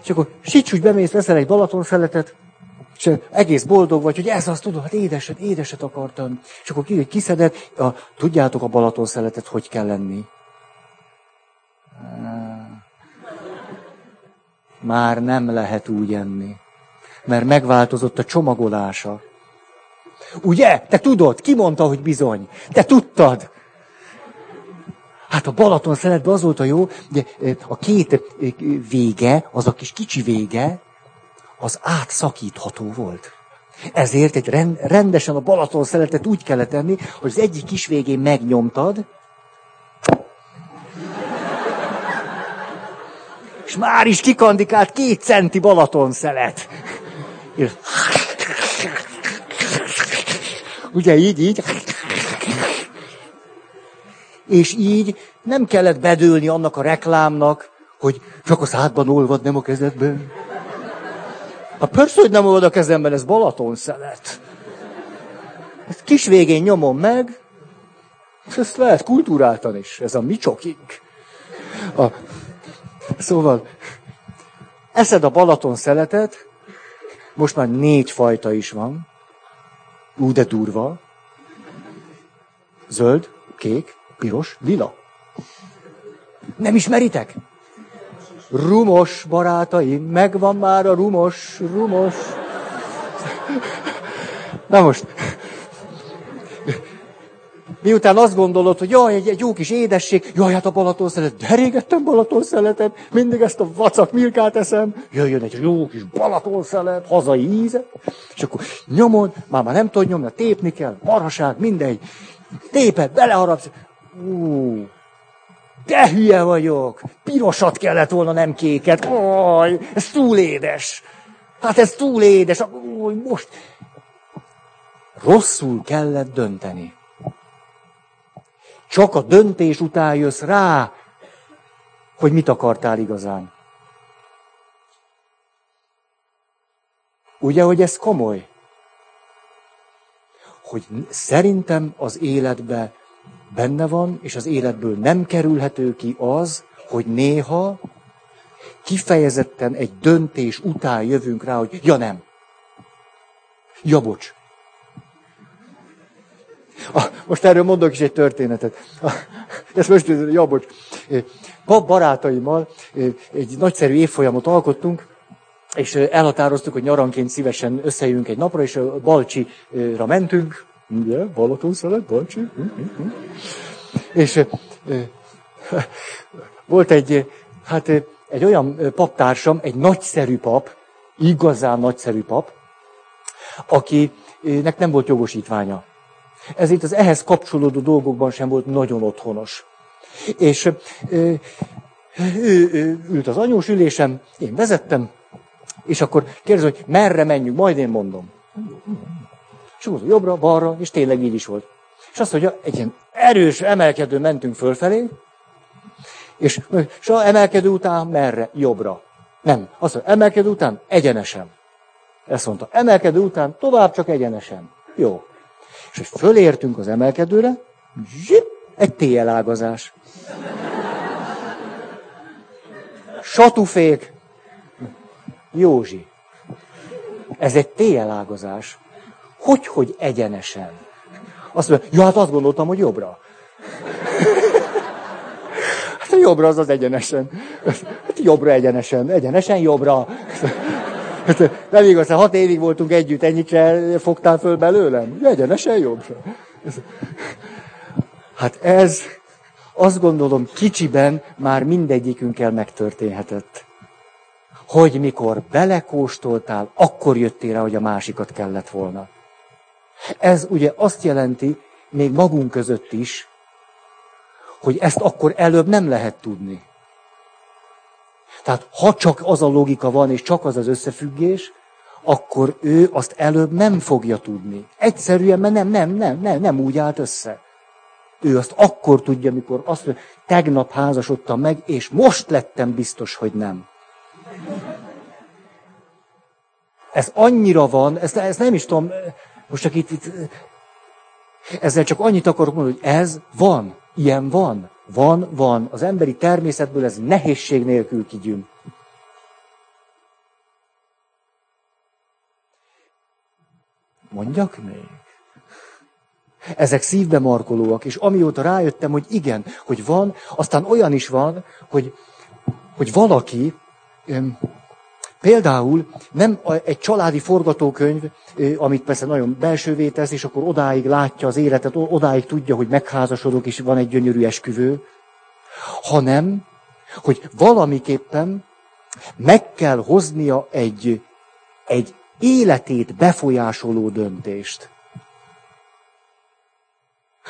és akkor sics úgy bemész, veszel egy Balaton szeletet, és egész boldog vagy, hogy ez azt tudod, hát édeset, édeset akartam. És akkor kiszeded, a, tudjátok a Balaton szeletet, hogy kell lenni. Már nem lehet úgy enni, mert megváltozott a csomagolása. Ugye? Te tudod, ki mondta, hogy bizony? Te tudtad. Hát a Balaton szeletben az volt a jó, de a két vége, az a kis kicsi vége, az átszakítható volt. Ezért egy rendesen a Balaton szeletet úgy kellett tenni, hogy az egyik kis végén megnyomtad, és már is kikandikált két centi Balaton szelet. Ugye így, így. És így nem kellett bedőlni annak a reklámnak, hogy csak a szádban olvad, nem a kezedben. Hát persze, hogy nem olvad a kezemben, ez Balaton szelet. Ezt kis végén nyomom meg, és ezt lehet kultúráltan is, ez a mi csokink. A, szóval, eszed a Balaton szeletet, most már négy fajta is van, ú, de durva. Zöld, kék, piros, lila. Nem ismeritek? Rumos barátaim, megvan már a rumos, rumos. Na most, miután azt gondolod, hogy jaj, egy, egy jó kis édesség, jaj, hát a Balaton szelet, de régettem Balaton szeletet, mindig ezt a vacak milkát eszem, jöjjön egy jó kis Balaton szelet, hazai íze, és akkor nyomod, már, már nem tudod nyomni, tépni kell, marhaság, mindegy, téped, beleharapsz, ú, de hülye vagyok, pirosat kellett volna, nem kéket, Aj, ez túl édes. Hát ez túl édes, Új, most rosszul kellett dönteni. Csak a döntés után jössz rá, hogy mit akartál igazán. Ugye, hogy ez komoly? Hogy szerintem az életbe benne van, és az életből nem kerülhető ki az, hogy néha kifejezetten egy döntés után jövünk rá, hogy ja nem. Ja bocs. Ah, most erről mondok is egy történetet. Ah, ezt most, ja, bocs. Barátaimmal egy nagyszerű évfolyamot alkottunk, és elhatároztuk, hogy nyaranként szívesen összejövünk egy napra, és a Balcsira mentünk. Ugye, Balaton szelet, Balcsi. Hm, hm, hm. És volt egy, hát egy olyan paptársam, egy nagyszerű pap, igazán nagyszerű pap, akinek nem volt jogosítványa ezért az ehhez kapcsolódó dolgokban sem volt nagyon otthonos. És ő, ő, ő ült az anyós ülésem, én vezettem, és akkor kérdezi, hogy merre menjünk, majd én mondom. És úgy jobbra, balra, és tényleg így is volt. És azt mondja, egy ilyen erős emelkedő mentünk fölfelé, és, és a emelkedő után merre? Jobbra. Nem. Azt mondja, emelkedő után egyenesen. Ezt mondta, emelkedő után tovább csak egyenesen. Jó. És hogy fölértünk az emelkedőre, zsip, egy téjelágazás. Satufék. Józsi. Ez egy téjelágazás. Hogy, hogy egyenesen? Azt mondja, ja, hát azt gondoltam, hogy jobbra. Hát a jobbra az az egyenesen. Hát jobbra egyenesen. Egyenesen jobbra. Hát, nem igaz, hat évig voltunk együtt, ennyit fogtál föl belőlem? Egyenesen jobb. Hát ez, azt gondolom, kicsiben már mindegyikünkkel megtörténhetett. Hogy mikor belekóstoltál, akkor jöttél rá, hogy a másikat kellett volna. Ez ugye azt jelenti, még magunk között is, hogy ezt akkor előbb nem lehet tudni. Tehát ha csak az a logika van, és csak az az összefüggés, akkor ő azt előbb nem fogja tudni. Egyszerűen, mert nem, nem, nem, nem, nem úgy állt össze. Ő azt akkor tudja, mikor azt mondja, tegnap házasodtam meg, és most lettem biztos, hogy nem. Ez annyira van, ezt, ezt nem is tudom, most csak itt, itt, ezzel csak annyit akarok mondani, hogy ez van, ilyen van, van, van. Az emberi természetből ez nehézség nélkül kigyűn. Mondjak még? Ezek szívbe markolóak, és amióta rájöttem, hogy igen, hogy van, aztán olyan is van, hogy, hogy valaki, például nem egy családi forgatókönyv, amit persze nagyon belsővé tesz, és akkor odáig látja az életet, odáig tudja, hogy megházasodok, és van egy gyönyörű esküvő, hanem, hogy valamiképpen meg kell hoznia egy, egy életét befolyásoló döntést.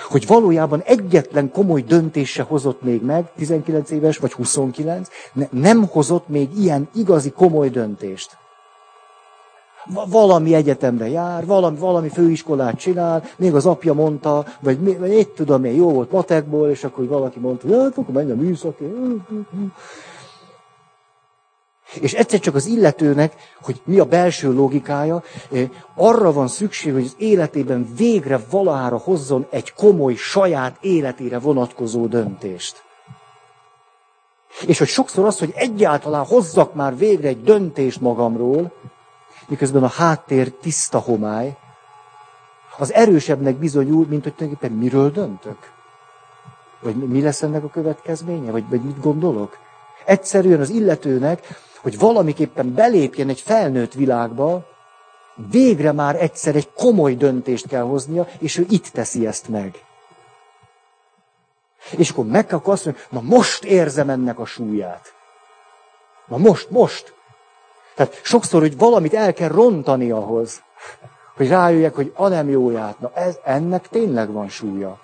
Hogy valójában egyetlen komoly döntés se hozott még meg, 19 éves vagy 29, ne, nem hozott még ilyen igazi komoly döntést. Valami egyetemre jár, valami, valami főiskolát csinál, még az apja mondta, vagy, itt tudom én, jó volt matekból, és akkor valaki mondta, hogy hát akkor menj a műszaki. És egyszer csak az illetőnek, hogy mi a belső logikája, eh, arra van szükség, hogy az életében végre valahára hozzon egy komoly, saját életére vonatkozó döntést. És hogy sokszor az, hogy egyáltalán hozzak már végre egy döntést magamról, miközben a háttér tiszta homály, az erősebbnek bizonyul, mint hogy tulajdonképpen miről döntök. Vagy mi lesz ennek a következménye? Vagy, vagy mit gondolok? Egyszerűen az illetőnek hogy valamiképpen belépjen egy felnőtt világba, végre már egyszer egy komoly döntést kell hoznia, és ő itt teszi ezt meg. És akkor meg kell azt mondani, na most érzem ennek a súlyát. Na most, most. Tehát sokszor, hogy valamit el kell rontani ahhoz, hogy rájöjjek, hogy a nem jóját. Na ez, ennek tényleg van súlya.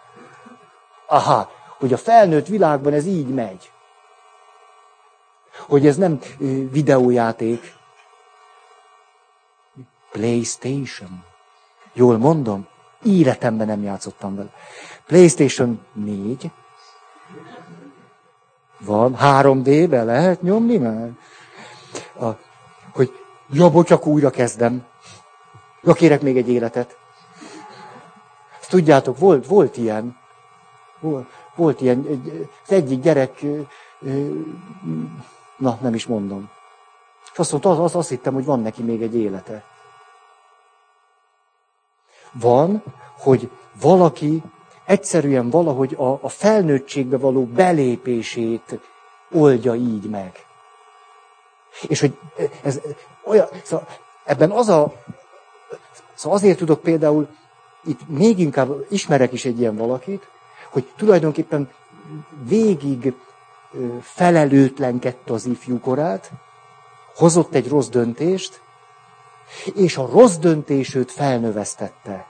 Aha, hogy a felnőtt világban ez így megy hogy ez nem videójáték. PlayStation. Jól mondom? Életemben nem játszottam vele. PlayStation 4. Van, 3D-be lehet nyomni már? A, hogy ja, csak újra kezdem. Ja, kérek még egy életet. Ezt tudjátok, volt, volt ilyen. Volt, volt ilyen, egy, az egyik gyerek Na, nem is mondom. És azt mondta, az, az, azt hittem, hogy van neki még egy élete. Van, hogy valaki egyszerűen valahogy a, a felnőttségbe való belépését oldja így meg. És hogy ez olyan, szóval ebben az a, szóval azért tudok például, itt még inkább ismerek is egy ilyen valakit, hogy tulajdonképpen végig felelőtlenkedte az ifjúkorát, hozott egy rossz döntést, és a rossz döntés őt felnövesztette.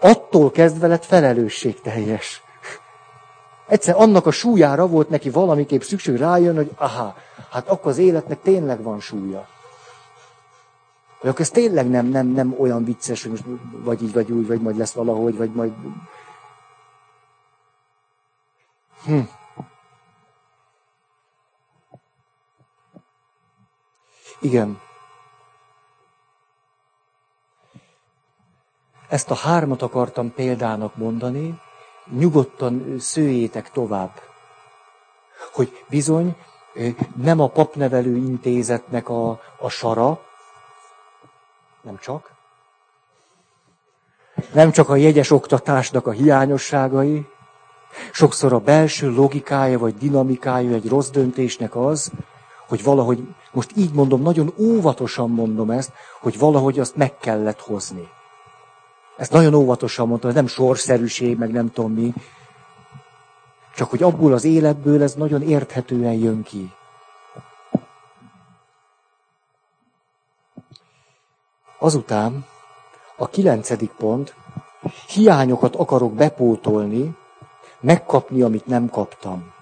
Attól kezdve lett felelősségteljes. Egyszer annak a súlyára volt neki valamiképp szükség rájön, hogy aha, hát akkor az életnek tényleg van súlya. Vagy akkor ez tényleg nem, nem, nem olyan vicces, hogy most vagy így, vagy úgy, vagy majd lesz valahogy, vagy majd... Hm. Igen. Ezt a hármat akartam példának mondani, nyugodtan szőjétek tovább. Hogy bizony nem a papnevelő intézetnek a, a sara, nem csak, nem csak a jegyes oktatásnak a hiányosságai, sokszor a belső logikája vagy dinamikája egy rossz döntésnek az, hogy valahogy, most így mondom, nagyon óvatosan mondom ezt, hogy valahogy azt meg kellett hozni. Ezt nagyon óvatosan mondtam, ez nem sorszerűség, meg nem tudom mi. Csak hogy abból az életből ez nagyon érthetően jön ki. Azután a kilencedik pont, hiányokat akarok bepótolni, megkapni, amit nem kaptam.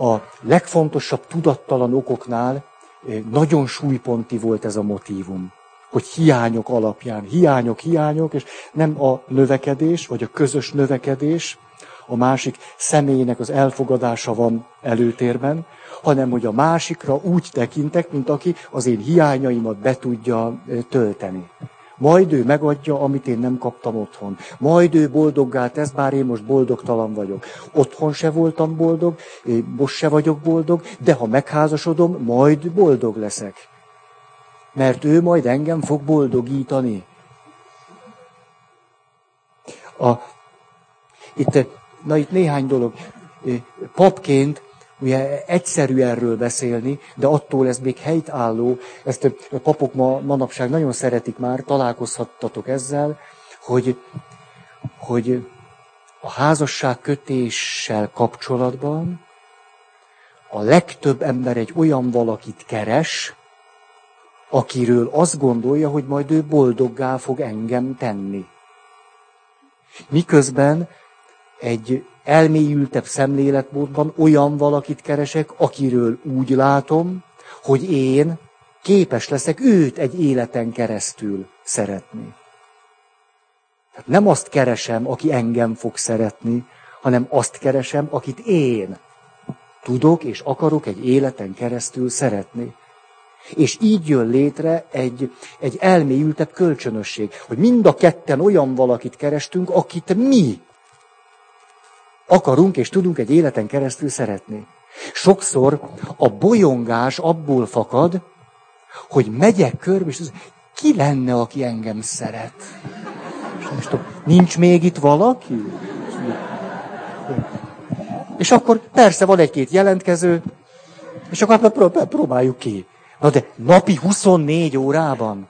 A legfontosabb tudattalan okoknál eh, nagyon súlyponti volt ez a motívum, hogy hiányok alapján, hiányok, hiányok, és nem a növekedés, vagy a közös növekedés, a másik személynek az elfogadása van előtérben, hanem hogy a másikra úgy tekintek, mint aki az én hiányaimat be tudja tölteni. Majd ő megadja, amit én nem kaptam otthon. Majd ő boldoggá tesz, bár én most boldogtalan vagyok. Otthon se voltam boldog, most se vagyok boldog, de ha megházasodom, majd boldog leszek. Mert ő majd engem fog boldogítani. A, itt, na itt néhány dolog. Papként Ugye egyszerű erről beszélni, de attól ez még helytálló. Ezt a papok ma, manapság nagyon szeretik már, találkozhattatok ezzel, hogy, hogy a házasság kötéssel kapcsolatban a legtöbb ember egy olyan valakit keres, akiről azt gondolja, hogy majd ő boldoggá fog engem tenni. Miközben egy elmélyültebb szemléletmódban olyan valakit keresek, akiről úgy látom, hogy én képes leszek őt egy életen keresztül szeretni. Tehát nem azt keresem, aki engem fog szeretni, hanem azt keresem, akit én tudok és akarok egy életen keresztül szeretni. És így jön létre egy, egy elmélyültebb kölcsönösség, hogy mind a ketten olyan valakit kerestünk, akit mi akarunk és tudunk egy életen keresztül szeretni. Sokszor a bolyongás abból fakad, hogy megyek körbe, és az, ki lenne, aki engem szeret? És most tudom, nincs még itt valaki? És akkor persze van egy-két jelentkező, és akkor hát próbáljuk ki. Na de napi 24 órában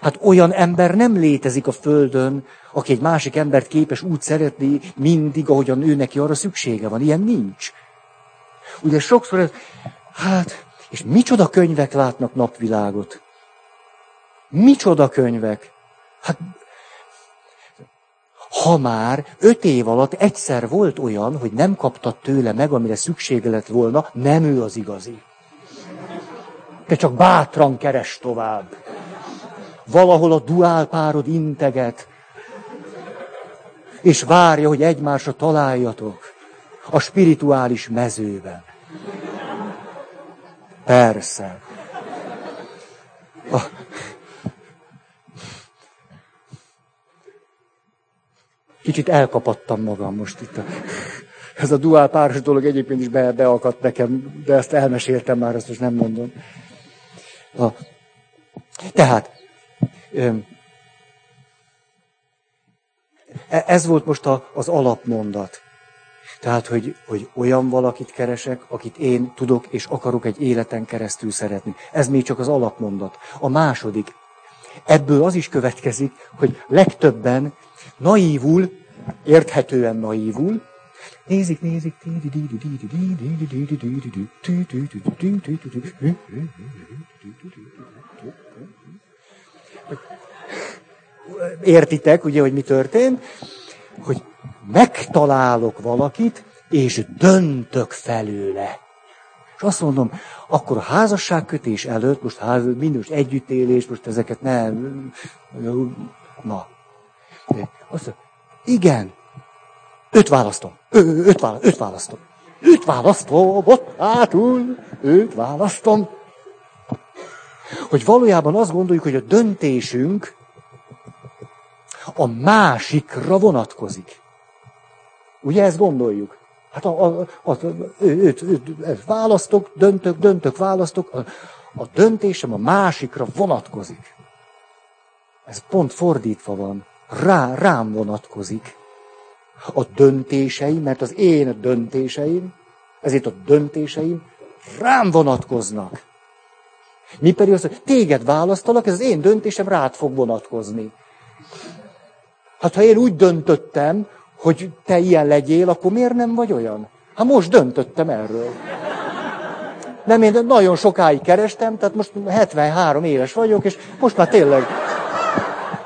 Hát olyan ember nem létezik a Földön, aki egy másik embert képes úgy szeretni mindig, ahogyan ő neki arra szüksége van. Ilyen nincs. Ugye sokszor ez, hát, és micsoda könyvek látnak napvilágot? Micsoda könyvek? Hát, ha már öt év alatt egyszer volt olyan, hogy nem kaptad tőle meg, amire szüksége lett volna, nem ő az igazi. Te csak bátran keres tovább valahol a duálpárod integet, és várja, hogy egymásra találjatok a spirituális mezőben. Persze. A... Kicsit elkapattam magam most itt. A... Ez a duál páros dolog egyébként is be, beakadt nekem, de ezt elmeséltem már, ezt most nem mondom. A... Tehát, ez volt most a, az alapmondat. Tehát, hogy, hogy olyan valakit keresek, akit én tudok és akarok egy életen keresztül szeretni. Ez még csak az alapmondat. A második. Ebből az is következik, hogy legtöbben naívul, érthetően naívul, nézik, nézik, értitek, ugye, hogy mi történt, hogy megtalálok valakit, és döntök felőle. És azt mondom, akkor a házasságkötés előtt, most ház, mindös együttélés, most ezeket nem, na. Azt mondom, igen, öt választom, Ö, öt, választom, öt választom. Öt választom, ott hátul, öt választom. Hogy valójában azt gondoljuk, hogy a döntésünk a másikra vonatkozik. Ugye ezt gondoljuk? Hát a, a, a, őt, őt, őt választok, döntök, döntök, választok. A, a döntésem a másikra vonatkozik. Ez pont fordítva van. Rá, rám vonatkozik. A döntéseim, mert az én döntéseim, ezért a döntéseim rám vonatkoznak. Mi pedig az, hogy téged választalak, ez az én döntésem rád fog vonatkozni. Hát ha én úgy döntöttem, hogy te ilyen legyél, akkor miért nem vagy olyan? Hát most döntöttem erről. Nem, én nagyon sokáig kerestem, tehát most 73 éves vagyok, és most már tényleg,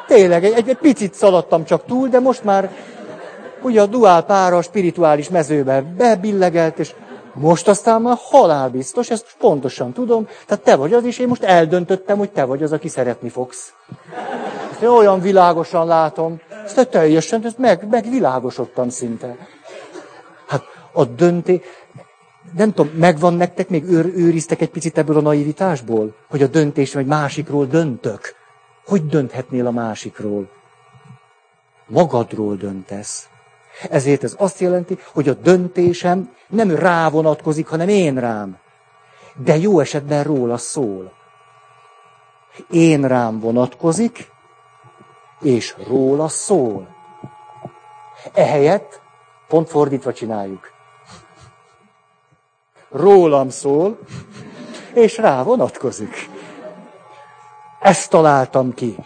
tényleg, egy, egy picit szaladtam csak túl, de most már ugye a duál pára a spirituális mezőbe bebillegelt, és most aztán már halálbiztos, ezt pontosan tudom, tehát te vagy az, és én most eldöntöttem, hogy te vagy az, aki szeretni fogsz. Ezt én olyan világosan látom, ezt teljesen, ezt meg, megvilágosodtam szinte. Hát a döntés, nem tudom, megvan nektek, még őr, őriztek egy picit ebből a naivitásból, hogy a döntésem egy másikról döntök. Hogy dönthetnél a másikról? Magadról döntesz. Ezért ez azt jelenti, hogy a döntésem nem rá vonatkozik, hanem én rám. De jó esetben róla szól. Én rám vonatkozik, és róla szól. Ehelyett pont fordítva csináljuk. Rólam szól, és rá vonatkozik. Ezt találtam ki.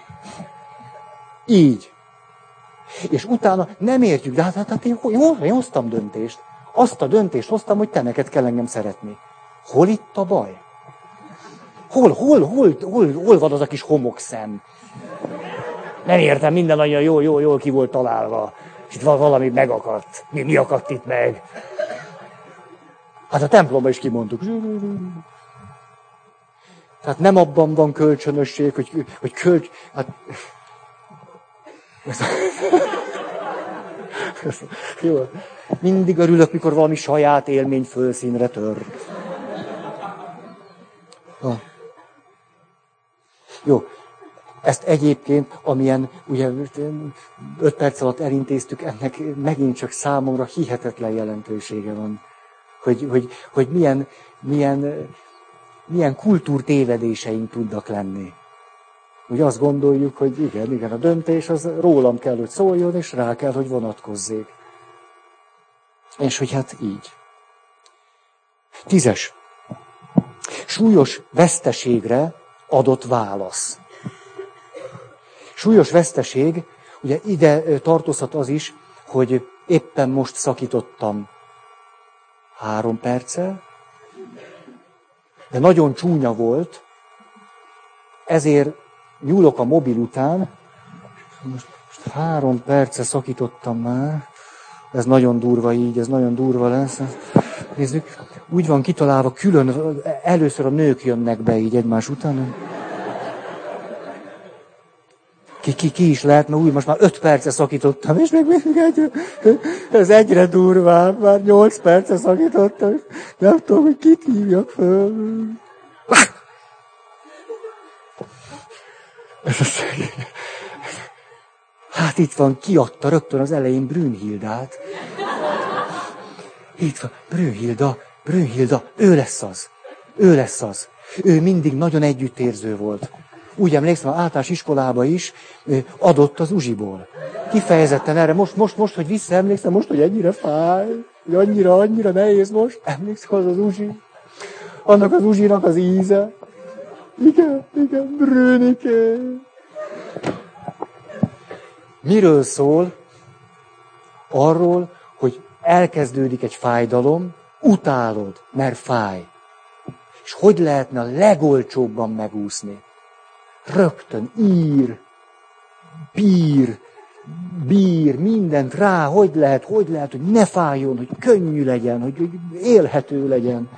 Így. És utána nem értjük, de hát, hát, hát én, jó, én hoztam döntést. Azt a döntést hoztam, hogy te neked kell engem szeretni. Hol itt a baj? Hol, hol, hol, hol, hol van az a kis homokszem? Nem értem, minden olyan jó, jó, jól ki volt találva. És itt valami megakadt. Mi, mi akadt itt meg? Hát a templomban is kimondtuk. Tehát nem abban van kölcsönösség, hogy, hogy kölcs... Hát... Jó. Mindig örülök, mikor valami saját élmény fölszínre tör. Ha. Jó. Ezt egyébként, amilyen ugye öt perc alatt elintéztük, ennek megint csak számomra hihetetlen jelentősége van. Hogy, hogy, hogy milyen, milyen, milyen kultúrtévedéseink tudnak lenni. Úgy azt gondoljuk, hogy igen, igen, a döntés az rólam kell, hogy szóljon, és rá kell, hogy vonatkozzék. És hogy hát így. Tízes. Súlyos veszteségre adott válasz. Súlyos veszteség, ugye ide tartozhat az is, hogy éppen most szakítottam három perccel, de nagyon csúnya volt, ezért nyúlok a mobil után, most, most három perce szakítottam már, ez nagyon durva így, ez nagyon durva lesz. Nézzük, úgy van kitalálva külön, először a nők jönnek be így egymás után. Ki, ki, ki is lehet, mert úgy most már öt perce szakítottam, és még mindig egy, ez egyre durvább, már nyolc perce szakítottam, nem tudom, hogy kit hívjak föl. Hát itt van, kiadta rögtön az elején Brünnhildát. Itt van, Brünnhilda, Brünnhilda, ő lesz az. Ő lesz az. Ő mindig nagyon együttérző volt. Úgy emlékszem, az általános iskolába is adott az uzsiból. Kifejezetten erre, most, most, most, hogy visszaemlékszem, most, hogy ennyire fáj, hogy annyira, annyira nehéz most, emlékszem az az uzsi. Annak az uzsinak az íze. Igen, igen, Brünike. Miről szól? Arról, hogy elkezdődik egy fájdalom, utálod, mert fáj. És hogy lehetne a legolcsóbban megúszni? Rögtön ír, bír, bír mindent rá, hogy lehet, hogy lehet, hogy ne fájjon, hogy könnyű legyen, hogy, hogy élhető legyen.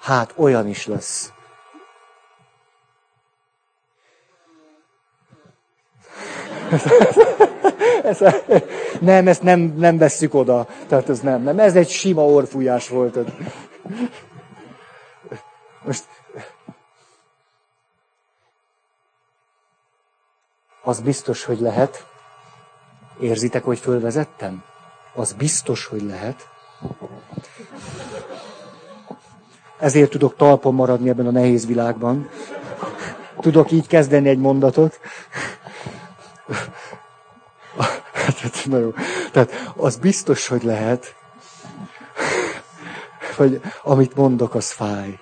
Hát olyan is lesz. Ez, nem, ezt nem, nem vesszük oda. Tehát ez nem, nem. Ez egy sima orfújás volt. Most az biztos, hogy lehet. Érzitek, hogy fölvezettem? Az biztos, hogy lehet. Ezért tudok talpon maradni ebben a nehéz világban. Tudok így kezdeni egy mondatot. Hát, na jó. Tehát az biztos, hogy lehet, hogy amit mondok, az fáj.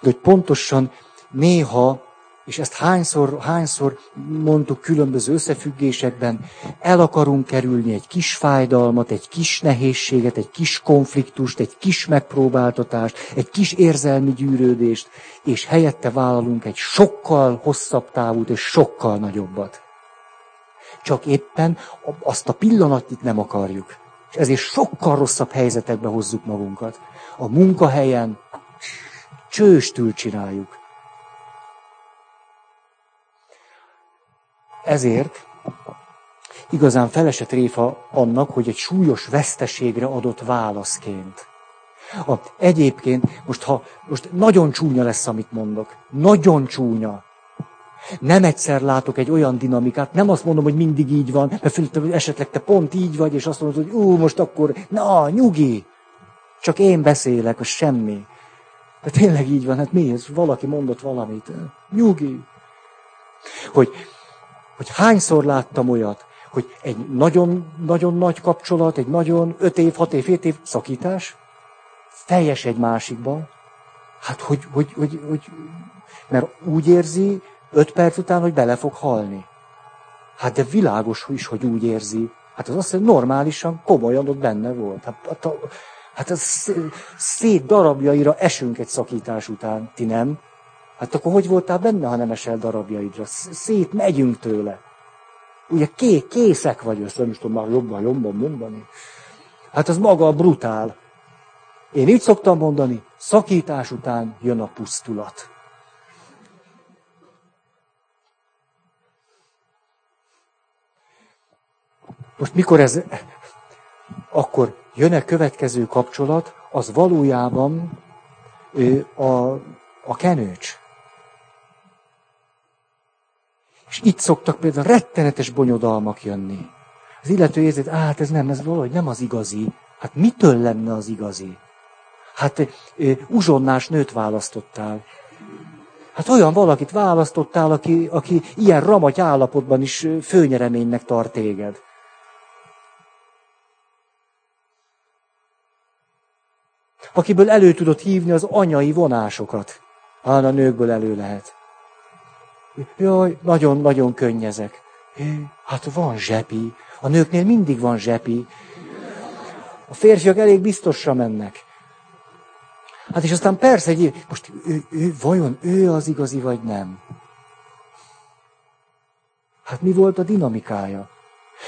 De hogy pontosan néha, és ezt hányszor, hányszor mondtuk különböző összefüggésekben, el akarunk kerülni egy kis fájdalmat, egy kis nehézséget, egy kis konfliktust, egy kis megpróbáltatást, egy kis érzelmi gyűrődést, és helyette vállalunk egy sokkal hosszabb távút és sokkal nagyobbat csak éppen azt a pillanatit nem akarjuk. És ezért sokkal rosszabb helyzetekbe hozzuk magunkat. A munkahelyen csőstül csináljuk. Ezért igazán felesett réfa annak, hogy egy súlyos veszteségre adott válaszként. A, egyébként, most, ha, most nagyon csúnya lesz, amit mondok. Nagyon csúnya. Nem egyszer látok egy olyan dinamikát, nem azt mondom, hogy mindig így van, mert fölöttem, esetleg te pont így vagy, és azt mondod, hogy ú, most akkor, na, nyugi, csak én beszélek, az semmi. De tényleg így van, hát mi ez? Valaki mondott valamit. Nyugi. Hogy, hogy hányszor láttam olyat, hogy egy nagyon, nagyon nagy kapcsolat, egy nagyon öt év, hat év, hét év szakítás, teljes egy másikba. Hát, hogy, hogy, hogy, hogy, mert úgy érzi öt perc után, hogy bele fog halni. Hát de világos is, hogy úgy érzi. Hát az azt, hogy normálisan, komolyan ott benne volt. Hát, hát, a, hát az szét darabjaira esünk egy szakítás után, ti nem? Hát akkor hogy voltál benne, ha nem esel darabjaidra? Szét megyünk tőle. Ugye ké, készek vagy, össze, nem is tudom már jobban, jobban mondani. Hát az maga a brutál. Én így szoktam mondani, szakítás után jön a pusztulat. Most mikor ez, akkor jön a következő kapcsolat, az valójában a, a kenőcs. És itt szoktak például rettenetes bonyodalmak jönni. Az illető érzi, hát ez nem, ez valahogy nem az igazi. Hát mitől lenne az igazi? Hát uzsonnás nőt választottál. Hát olyan valakit választottál, aki, aki ilyen ramagy állapotban is főnyereménynek tart téged. Akiből elő tudod hívni az anyai vonásokat. Hát a nőkből elő lehet. Jaj, nagyon-nagyon könnyezek. Hát van zsepi. A nőknél mindig van zsepi. A férfiak elég biztosra mennek. Hát és aztán persze, egy, most ő, ő, vajon ő az igazi, vagy nem? Hát mi volt a dinamikája?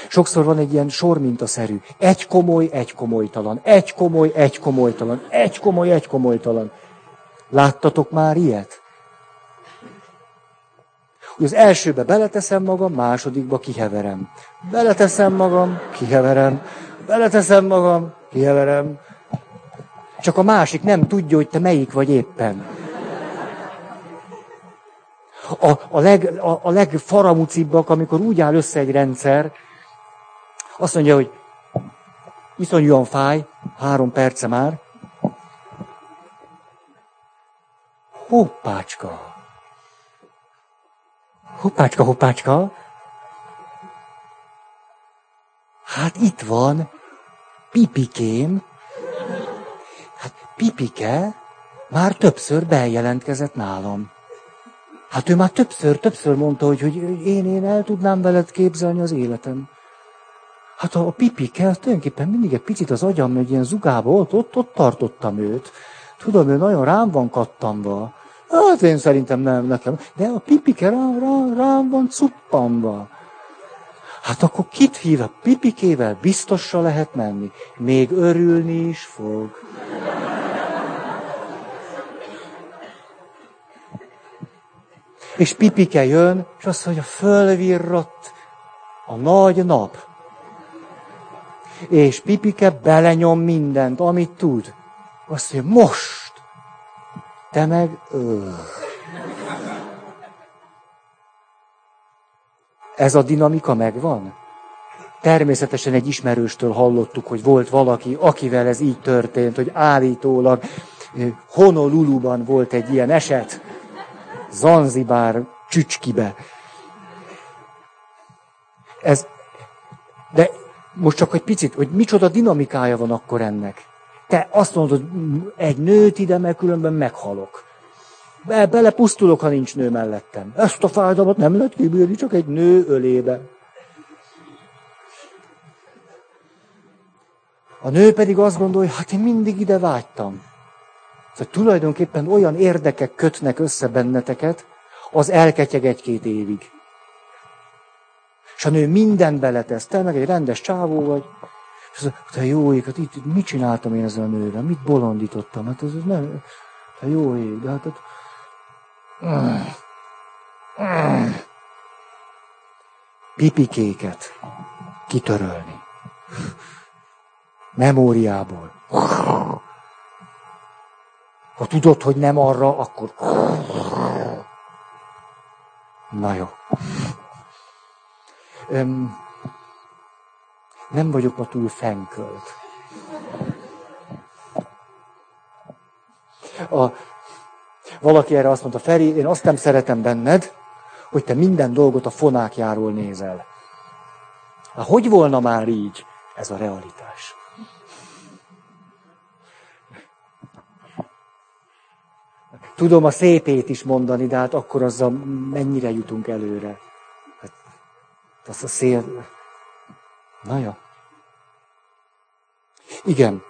Sokszor van egy ilyen sormintaszerű. Egy komoly, egy komolytalan. Egy komoly, egy komolytalan. Egy komoly, egy komolytalan. Láttatok már ilyet? Az elsőbe beleteszem magam, másodikba kiheverem. Beleteszem magam, kiheverem. Beleteszem magam, kiheverem. Csak a másik nem tudja, hogy te melyik vagy éppen. A, a, leg, a, a legfaramucibbak, amikor úgy áll össze egy rendszer, azt mondja, hogy iszonyúan fáj, három perce már. Hoppácska. Hoppácska, hoppácska. Hát itt van Pipikém. Hát Pipike már többször bejelentkezett nálam. Hát ő már többször, többször mondta, hogy, hogy én, én el tudnám veled képzelni az életem. Hát a, a pipike, az tulajdonképpen mindig egy picit az agyam egy ilyen zugába, ott, ott, ott tartottam őt. Tudom, ő nagyon rám van kattanva. Hát én szerintem nem nekem. De a pipike rám, rám, rám van cuppanva. Hát akkor kit hív a pipikével? Biztosra lehet menni. Még örülni is fog. És pipike jön, és azt mondja, fölvirrott a nagy nap. És pipike belenyom mindent, amit tud. Azt mondja, most! Te meg... Ez a dinamika megvan? Természetesen egy ismerőstől hallottuk, hogy volt valaki, akivel ez így történt, hogy állítólag Honoluluban volt egy ilyen eset, Zanzibár csücskibe. Ez, de most csak egy picit, hogy micsoda dinamikája van akkor ennek. Te azt mondod, egy nőt ide, mert különben meghalok. Be, belepusztulok, ha nincs nő mellettem. Ezt a fájdalmat nem lehet kibírni, csak egy nő ölébe. A nő pedig azt gondolja, hát én mindig ide vágytam. Szóval tulajdonképpen olyan érdekek kötnek össze benneteket, az elketyeg egy-két évig. És a nő mindent beletesz, te meg egy rendes csávó vagy, és az, te jó ég, hát itt, mit csináltam én ezzel a nővel, mit bolondítottam, hát ez, ez nem, te jó ég, de hát, hát pipikéket. kitörölni. Memóriából. Ha tudod, hogy nem arra, akkor... Na jó. Nem vagyok ma túl fenkölt. A, valaki erre azt mondta, Feri, én azt nem szeretem benned, hogy te minden dolgot a fonákjáról nézel. Hát hogy volna már így? Ez a realitás. Tudom a szépét is mondani, de hát akkor azzal mennyire jutunk előre. Hát, az a szél... Na ja. Igen.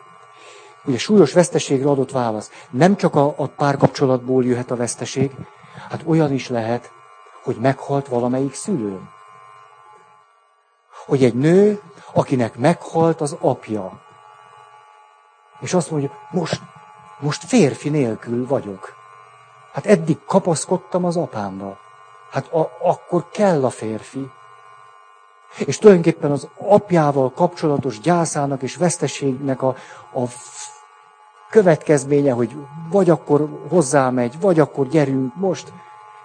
Ugye súlyos veszteségre adott válasz. Nem csak a, a párkapcsolatból jöhet a veszteség, hát olyan is lehet, hogy meghalt valamelyik szülő. Hogy egy nő, akinek meghalt az apja. És azt mondja, most, most férfi nélkül vagyok. Hát eddig kapaszkodtam az apámba. Hát a, akkor kell a férfi. És tulajdonképpen az apjával kapcsolatos gyászának és veszteségnek a, a következménye, hogy vagy akkor hozzámegy, vagy akkor gyerünk most,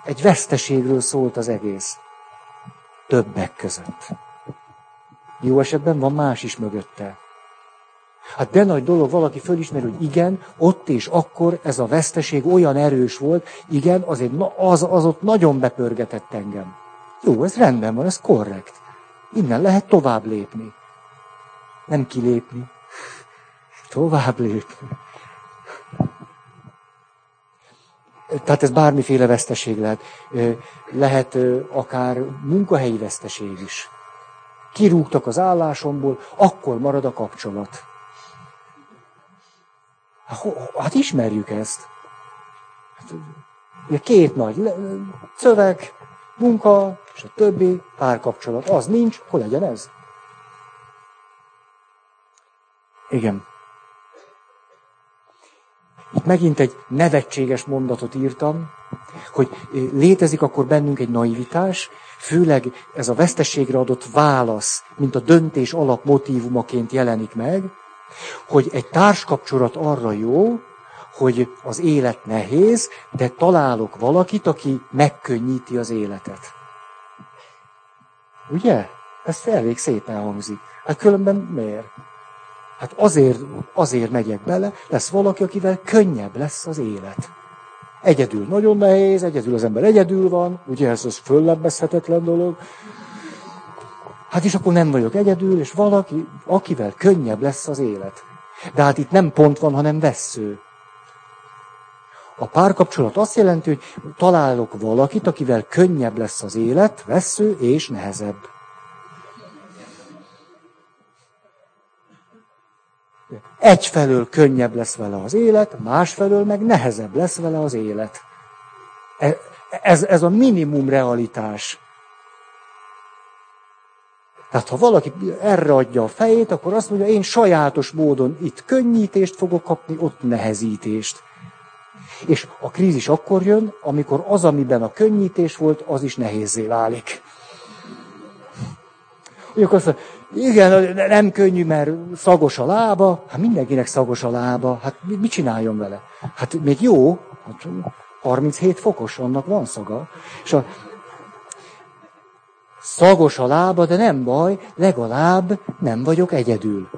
egy veszteségről szólt az egész. Többek között. Jó esetben van más is mögötte. Hát de nagy dolog valaki fölismer, hogy igen, ott és akkor ez a veszteség olyan erős volt, igen, azért az, az ott nagyon bepörgetett engem. Jó, ez rendben van, ez korrekt. Innen lehet tovább lépni. Nem kilépni. Tovább lépni. Tehát ez bármiféle veszteség lehet. Lehet akár munkahelyi veszteség is. Kirúgtak az állásomból, akkor marad a kapcsolat. Hát ismerjük ezt. Hát, két nagy szöveg, munka, és a többi párkapcsolat. Az nincs, hol legyen ez? Igen. Itt megint egy nevetséges mondatot írtam, hogy létezik akkor bennünk egy naivitás, főleg ez a vesztességre adott válasz, mint a döntés alap motivumaként jelenik meg, hogy egy társkapcsolat arra jó, hogy az élet nehéz, de találok valakit, aki megkönnyíti az életet. Ugye? Ez elég szépen hangzik. Hát különben miért? Hát azért, azért megyek bele, lesz valaki, akivel könnyebb lesz az élet. Egyedül nagyon nehéz, egyedül az ember egyedül van, ugye ez az föllebbezhetetlen dolog. Hát is akkor nem vagyok egyedül, és valaki, akivel könnyebb lesz az élet. De hát itt nem pont van, hanem vessző. A párkapcsolat azt jelenti, hogy találok valakit, akivel könnyebb lesz az élet, vesző és nehezebb. Egyfelől könnyebb lesz vele az élet, másfelől meg nehezebb lesz vele az élet. E, ez, ez a minimum realitás. Tehát ha valaki erre adja a fejét, akkor azt mondja, én sajátos módon itt könnyítést fogok kapni, ott nehezítést. És a krízis akkor jön, amikor az, amiben a könnyítés volt, az is nehézé válik. Akkor azt igen, nem könnyű, mert szagos a lába. Hát mindenkinek szagos a lába. Hát mit csináljon vele? Hát még jó, hát 37 fokos, annak van szaga. És a, szagos a lába, de nem baj, legalább nem vagyok egyedül.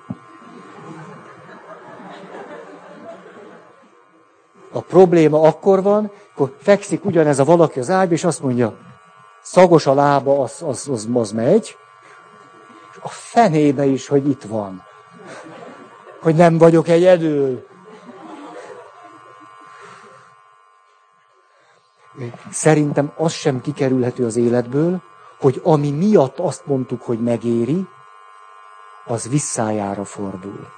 A probléma akkor van, akkor fekszik ugyanez a valaki az ágyba, és azt mondja, szagos a lába, az, az, az, az megy, és a fenébe is, hogy itt van. Hogy nem vagyok egyedül. Szerintem az sem kikerülhető az életből, hogy ami miatt azt mondtuk, hogy megéri, az visszájára fordul.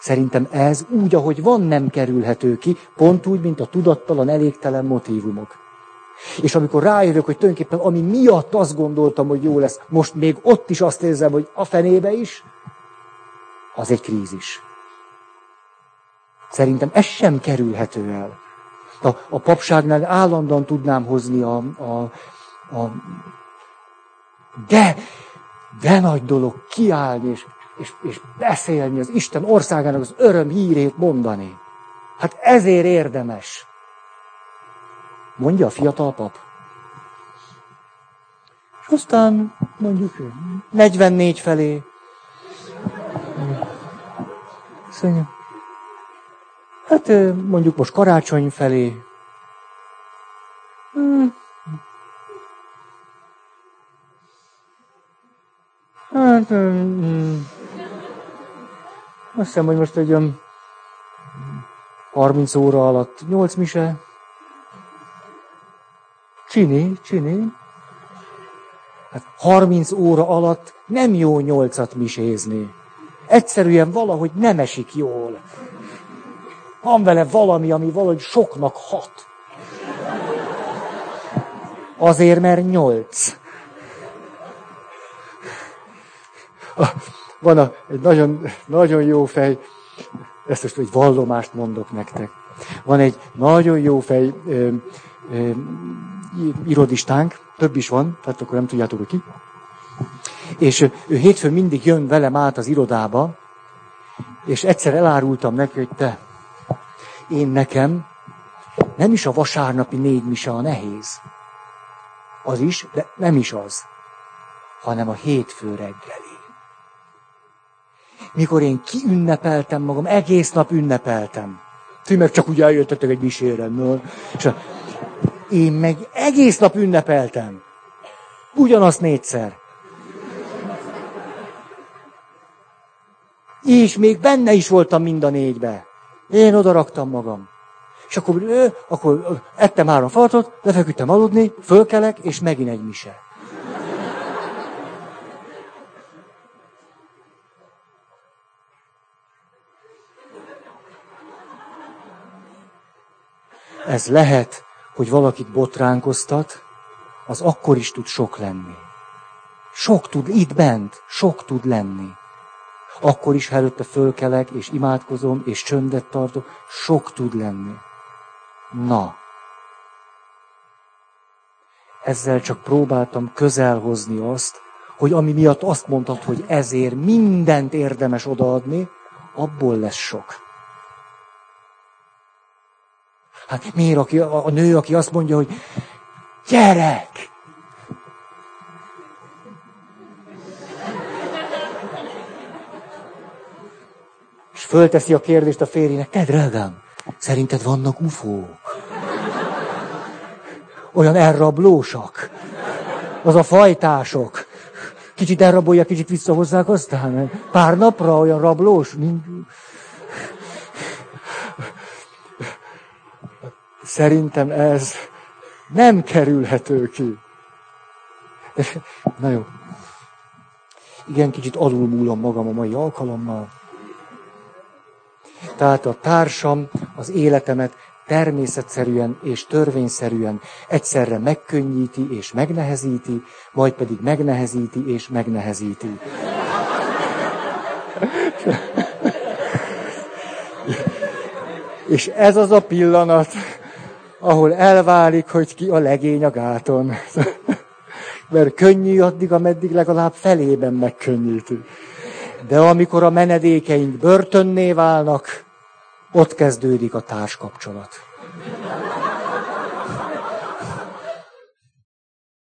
Szerintem ez úgy, ahogy van, nem kerülhető ki, pont úgy, mint a tudattalan, elégtelen motivumok. És amikor rájövök, hogy tulajdonképpen ami miatt azt gondoltam, hogy jó lesz, most még ott is azt érzem, hogy a fenébe is, az egy krízis. Szerintem ez sem kerülhető el. A, a papságnál állandóan tudnám hozni a, a, a de de nagy dolog kiállni és, és, és beszélni az Isten országának az öröm hírét mondani. Hát ezért érdemes. Mondja a fiatal pap. És aztán mondjuk 44 felé. Szönjük. Hát mondjuk most karácsony felé. Hmm. Hát, hmm. Azt hiszem, hogy most egy olyan 30 óra alatt 8 mise. Csini, csini. Hát 30 óra alatt nem jó nyolcat misézni. Egyszerűen valahogy nem esik jól. Van vele valami, ami valahogy soknak hat. Azért, mert nyolc. Van a, egy nagyon, nagyon jó fej, ezt most egy vallomást mondok nektek. Van egy nagyon jó fej ö, ö, irodistánk, több is van, tehát akkor nem tudjátok, hogy ki. És ő hétfőn mindig jön velem át az irodába, és egyszer elárultam neki, hogy te, én nekem nem is a vasárnapi négy mise a nehéz. Az is, de nem is az, hanem a hétfő reggeli. Mikor én kiünnepeltem magam, egész nap ünnepeltem. Ti meg csak úgy eljöttetek egy misére. No? És én meg egész nap ünnepeltem. Ugyanazt négyszer. És még benne is voltam mind a négybe. Én oda raktam magam. És akkor, akkor ettem három falatot, lefeküdtem aludni, fölkelek, és megint egy mise. Ez lehet, hogy valakit botránkoztat, az akkor is tud sok lenni. Sok tud, itt bent, sok tud lenni. Akkor is, ha előtte fölkelek, és imádkozom, és csöndet tartok, sok tud lenni. Na, ezzel csak próbáltam közelhozni azt, hogy ami miatt azt mondtad, hogy ezért mindent érdemes odaadni, abból lesz sok. Hát miért aki, a, a nő, aki azt mondja, hogy gyerek, és fölteszi a kérdést a férjének, te drágám, szerinted vannak ufók? Olyan elrablósak? Az a fajtások? Kicsit elrabolja, kicsit visszahozzák aztán? Pár napra olyan rablós? Szerintem ez nem kerülhető ki. Na jó. Igen, kicsit alulmúlom magam a mai alkalommal. Tehát a társam az életemet természetszerűen és törvényszerűen egyszerre megkönnyíti és megnehezíti, majd pedig megnehezíti és megnehezíti. és ez az a pillanat, ahol elválik, hogy ki a legény a gáton. [laughs] Mert könnyű addig, ameddig legalább felében megkönnyíti. De amikor a menedékeink börtönné válnak, ott kezdődik a társkapcsolat.